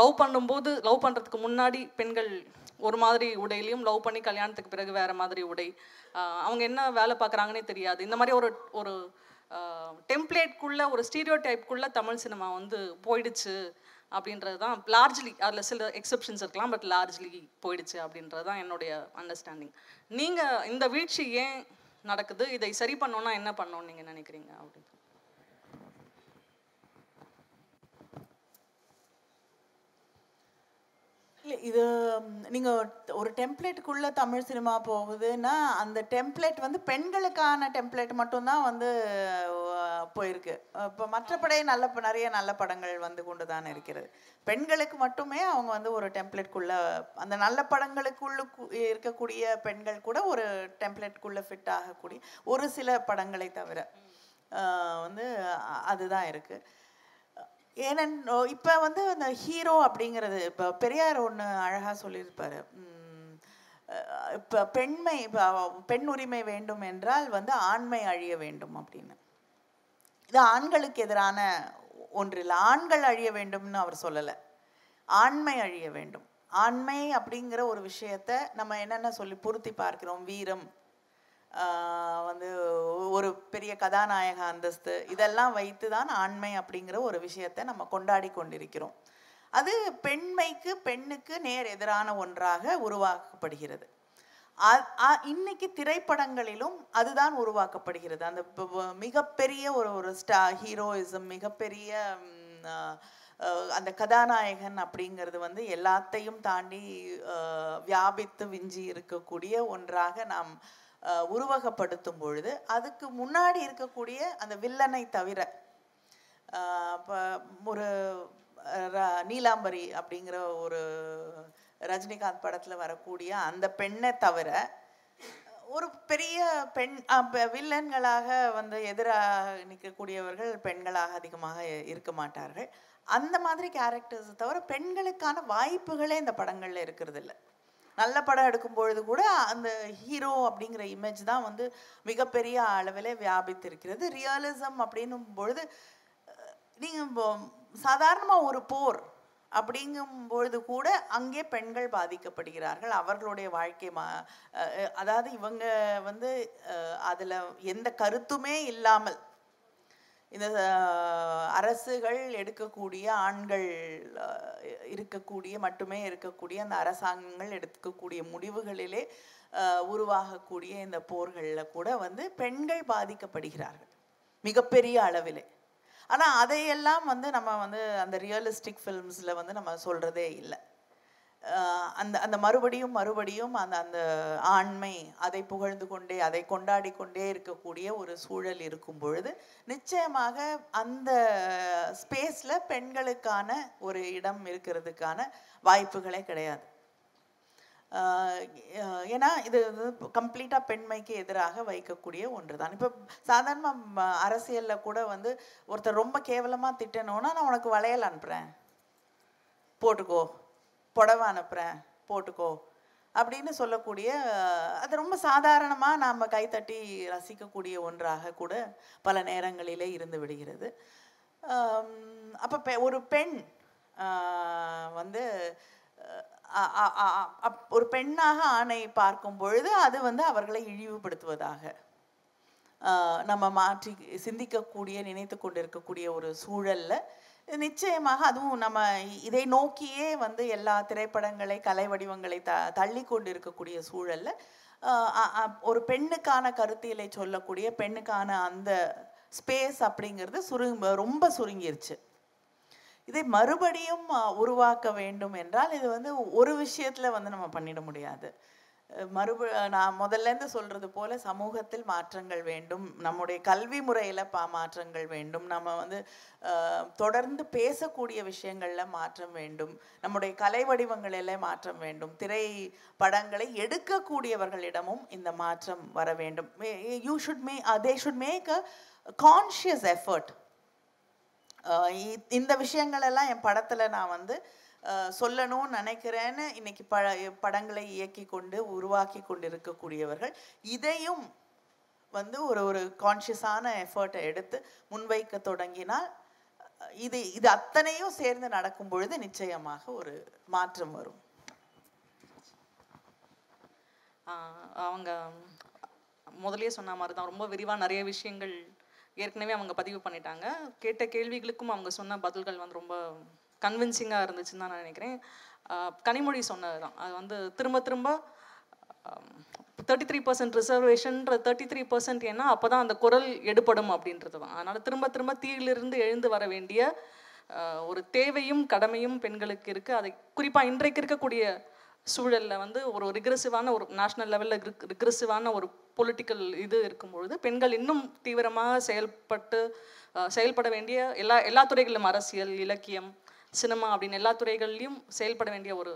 லவ் பண்ணும்போது லவ் பண்ணுறதுக்கு முன்னாடி பெண்கள் ஒரு மாதிரி உடையிலையும் லவ் பண்ணி கல்யாணத்துக்கு பிறகு வேற மாதிரி உடை. அவங்க என்ன வேலை பார்க்குறாங்கன்னே தெரியாது. இந்த மாதிரி ஒரு ஒரு டெம்ப்ளேட்குள்ள ஒரு ஸ்டீரியோ டைப்குள்ள தமிழ் சினிமா வந்து போயிடுச்சு அப்படின்றது தான் லார்ஜ்லி அதில் சில எக்ஸெப்ஷன்ஸ் இருக்கலாம் பட் லார்ஜ்லி போயிடுச்சு அப்படின்றது தான் என்னுடைய அண்டர்ஸ்டாண்டிங் நீங்கள் இந்த வீழ்ச்சி ஏன் நடக்குது. இதை சரி பண்ணோன்னா என்ன பண்ணோன்னு நீங்கள் நினைக்கிறீங்க? அப்படின்னு இல்லை இது நீங்கள் ஒரு டெம்ப்ளேட்டுக்குள்ளே தமிழ் சினிமா போகுதுன்னா அந்த டெம்ப்ளேட் வந்து பெண்களுக்கான டெம்ப்ளேட் மட்டும்தான் வந்து போயிருக்கு. இப்போ மற்றபடி நல்ல நிறைய நல்ல படங்கள் வந்து கொண்டு தான் இருக்கிறது. பெண்களுக்கு மட்டுமே அவங்க வந்து ஒரு டெம்ப்ளேட்குள்ளே அந்த நல்ல படங்களுக்குள்ளே இருக்கக்கூடிய பெண்கள் கூட ஒரு டெம்ப்ளேட்குள்ளே ஃபிட் ஆகக்கூடிய ஒரு சில படங்களை தவிர வந்து அதுதான் இருக்குது ஏனென் இப்போ வந்து அந்த ஹீரோ அப்படிங்கிறது இப்போ பெரியார் ஒன்று அழகாக சொல்லியிருப்பார். இப்போ பெண்மை இப்போ பெண் உரிமை வேண்டும் என்றால் வந்து ஆண்மை அழிய வேண்டும் அப்படின்னு. இது ஆண்களுக்கு எதிரான ஒன்று இல்லை ஆண்கள் அழிய வேண்டும்னு அவர் சொல்லலை. ஆண்மை அழிய வேண்டும். ஆண்மை அப்படிங்கிற ஒரு விஷயத்த நம்ம என்னென்ன சொல்லி பொருத்தி பார்க்கிறோம் வீரம் வந்து ஒரு பெரிய கதாநாயக அந்தஸ்து இதெல்லாம் வைத்து தான் ஆண்மை அப்படிங்கிற ஒரு விஷயத்தை நம்ம கொண்டாடி கொண்டிருக்கிறோம். அது பெண்மைக்கு பெண்ணுக்கு நேர் எதிரான ஒன்றாக உருவாக்கப்படுகிறது. இன்னைக்கு திரைப்படங்களிலும் அதுதான் உருவாக்கப்படுகிறது. அந்த மிகப்பெரிய ஒரு ஒரு ஸ்டா ஹீரோயிசம் மிகப்பெரிய அந்த கதாநாயகன் அப்படிங்கிறது வந்து எல்லாத்தையும் தாண்டி வியாபித்து விஞ்சி இருக்கக்கூடிய ஒன்றாக நாம் உருவகப்படுத்தும் பொழுது அதுக்கு முன்னாடி இருக்கக்கூடிய அந்த வில்லனை தவிர இப்போ ஒரு நீலாம்பரி அப்படிங்கிற ஒரு ரஜினிகாந்த் படத்தில் வரக்கூடிய அந்த பெண்ணை தவிர ஒரு பெரிய பெண் வில்லன்களாக வந்து எதிராக நிற்கக்கூடியவர்கள் பெண்களாக அதிகமாக இருக்க மாட்டார்கள். அந்த மாதிரி கேரக்டர்ஸ் தவிர பெண்களுக்கான வாய்ப்புகளே இந்த படங்களில் இருக்கிறது இல்லை நல்ல படம் எடுக்கும் பொழுது கூட அந்த ஹீரோ அப்படிங்கிற இமேஜ் தான் வந்து மிகப்பெரிய அளவில் வியாபித்திருக்கிறது. ரியலிசம் அப்படின்னும் பொழுது நீங்கள் சாதாரணமாக ஒரு போர் அப்படிங்கும் பொழுது கூட அங்கே பெண்கள் பாதிக்கப்படுகிறார்கள். அவர்களுடைய வாழ்க்கை மா அதாவது இவங்க வந்து அதில் எந்த கருத்துமே இல்லாமல் இந்த அரசுகள் எடுக்கக்கூடிய ஆண்கள் இருக்கக்கூடிய மட்டுமே இருக்கக்கூடிய அந்த அரசாங்கங்கள் எடுக்கக்கூடிய முடிவுகளிலே உருவாகக்கூடிய இந்த போர்களில் கூட வந்து பெண்கள் பாதிக்கப்படுகிறார்கள். மிகப்பெரிய அளவிலே. ஆனால் அதையெல்லாம் வந்து நம்ம வந்து அந்த ரியலிஸ்டிக் ஃபில்ம்ஸில் வந்து நம்ம சொல்கிறதே இல்லை. அந்த அந்த மறுபடியும் மறுபடியும் அந்த அந்த ஆண்மை அதை புகழ்ந்து கொண்டே அதை கொண்டாடி கொண்டே இருக்கக்கூடிய ஒரு சூழல் இருக்கும் பொழுது நிச்சயமாக அந்த ஸ்பேஸில் பெண்களுக்கான ஒரு இடம் இருக்கிறதுக்கான வாய்ப்புகளே கிடையாது. ஏன்னா இது கம்ப்ளீட்டாக பெண்மைக்கு எதிராக வைக்கக்கூடிய ஒன்று தான் இப்போ சாதாரண அரசியலில் கூட வந்து ஒருத்தர் ரொம்ப கேவலமாக திட்டணும்னா நான் உனக்கு வளையல் அனுப்புகிறேன் போட்டுக்கோ. புடவை அனுப்புகிறேன் போட்டுக்கோ அப்படின்னு சொல்லக்கூடிய அது ரொம்ப சாதாரணமாக நாம் கைத்தட்டி ரசிக்கக்கூடிய ஒன்றாக கூட பல நேரங்களிலே இருந்து விடுகிறது. அப்போ பெ ஒரு பெண் வந்து அப்- ஒரு பெண்ணாக ஆணை பார்க்கும் பொழுது அது வந்து அவர்களை இழிவுபடுத்துவதாக நம்ம மாற்றி சிந்திக்கக்கூடிய நினைத்து கொண்டிருக்கக்கூடிய ஒரு சூழலில் நிச்சயமாக அதுவும் நம்ம இதை நோக்கியே வந்து எல்லா திரைப்படங்களை கலை வடிவங்களை த தள்ளி கொண்டு இருக்கக்கூடிய சூழலில் ஒரு பெண்ணுக்கான கருத்தியலை சொல்லக்கூடிய பெண்ணுக்கான அந்த ஸ்பேஸ் அப்படிங்கிறது சுருங்க ரொம்ப சுருங்கிருச்சு. இதை மறுபடியும் உருவாக்க வேண்டும் என்றால் இது வந்து ஒரு விஷயத்தில் வந்து நம்ம பண்ணிட முடியாது. மறுப நான் முதல்லேருந்து சொல்கிறது சொல்றது போல சமூகத்தில் மாற்றங்கள் வேண்டும். நம்முடைய கல்வி முறையில் பா மாற்றங்கள் வேண்டும். நம்ம வந்து தொடர்ந்து பேசக்கூடிய விஷயங்களில் மாற்றம் வேண்டும். நம்முடைய கலை வடிவங்களில் மாற்றம் வேண்டும். திரை படங்களை எடுக்கக்கூடியவர்களிடமும் இந்த மாற்றம் வர வேண்டும். You should may they should make a conscious effort இ- இந்த விஷயங்களெல்லாம் என் படத்தில் நான் வந்து சொல்லணும்னு நினைக்கிறேன்னு இன்னைக்கு ப படங்களை இயக்கி கொண்டு உருவாக்கி கொண்டு இருக்கக்கூடியவர்கள் இதையும் வந்து ஒரு ஒரு கான்ஷியஸான எஃபர்ட்டை எடுத்து முன்வைக்க தொடங்கினால் இது இது அத்தனையும் சேர்ந்து நடக்கும் பொழுது நிச்சயமாக ஒரு மாற்றம் வரும். அவங்க முதலே சொன்ன மாதிரி தான் ரொம்ப விரிவாக நிறைய விஷயங்கள் ஏற்கனவே அவங்க பதிவு பண்ணிட்டாங்க. கேட்ட கேள்விகளுக்கும் அவங்க சொன்ன பதில்கள் வந்து ரொம்ப கன்வின்சிங்காக இருந்துச்சுன்னு தான் நான் நினைக்கிறேன். கனிமொழி சொன்னது தான் அது வந்து திரும்ப திரும்ப தேர்ட்டி த்ரீ பர்சன்ட் ரிசர்வேஷன்ற தேர்ட்டி த்ரீ பர்சன்ட் ஏன்னா அப்போ தான் அந்த குரல் எடுபடும் அப்படின்றது தான் அதனால் திரும்ப திரும்ப தீயிலிருந்து எழுந்து வர வேண்டிய ஒரு தேவையும் கடமையும் பெண்களுக்கு இருக்குது அதை குறிப்பாக இன்றைக்கு இருக்கக்கூடிய சூழலில் வந்து ஒரு ரிக்ரெசிவான ஒரு நேஷ்னல் லெவலில் ரிக்ரெசிவான ஒரு பொலிட்டிக்கல் இது இருக்கும் பொழுது பெண்கள் இன்னும் தீவிரமாக செயல்பட்டு செயல்பட வேண்டிய எல்லா எல்லா துறைகளிலும் அரசியல் இலக்கியம் சினிமா அப்படின்னு எல்லா துறைகள்லையும் செயல்பட வேண்டிய ஒரு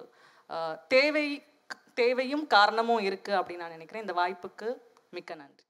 தேவை தேவையும் காரணமும் இருக்குது அப்படின்னு நான் நினைக்கிறேன். இந்த வாய்ப்புக்கு மிக்க நன்றி.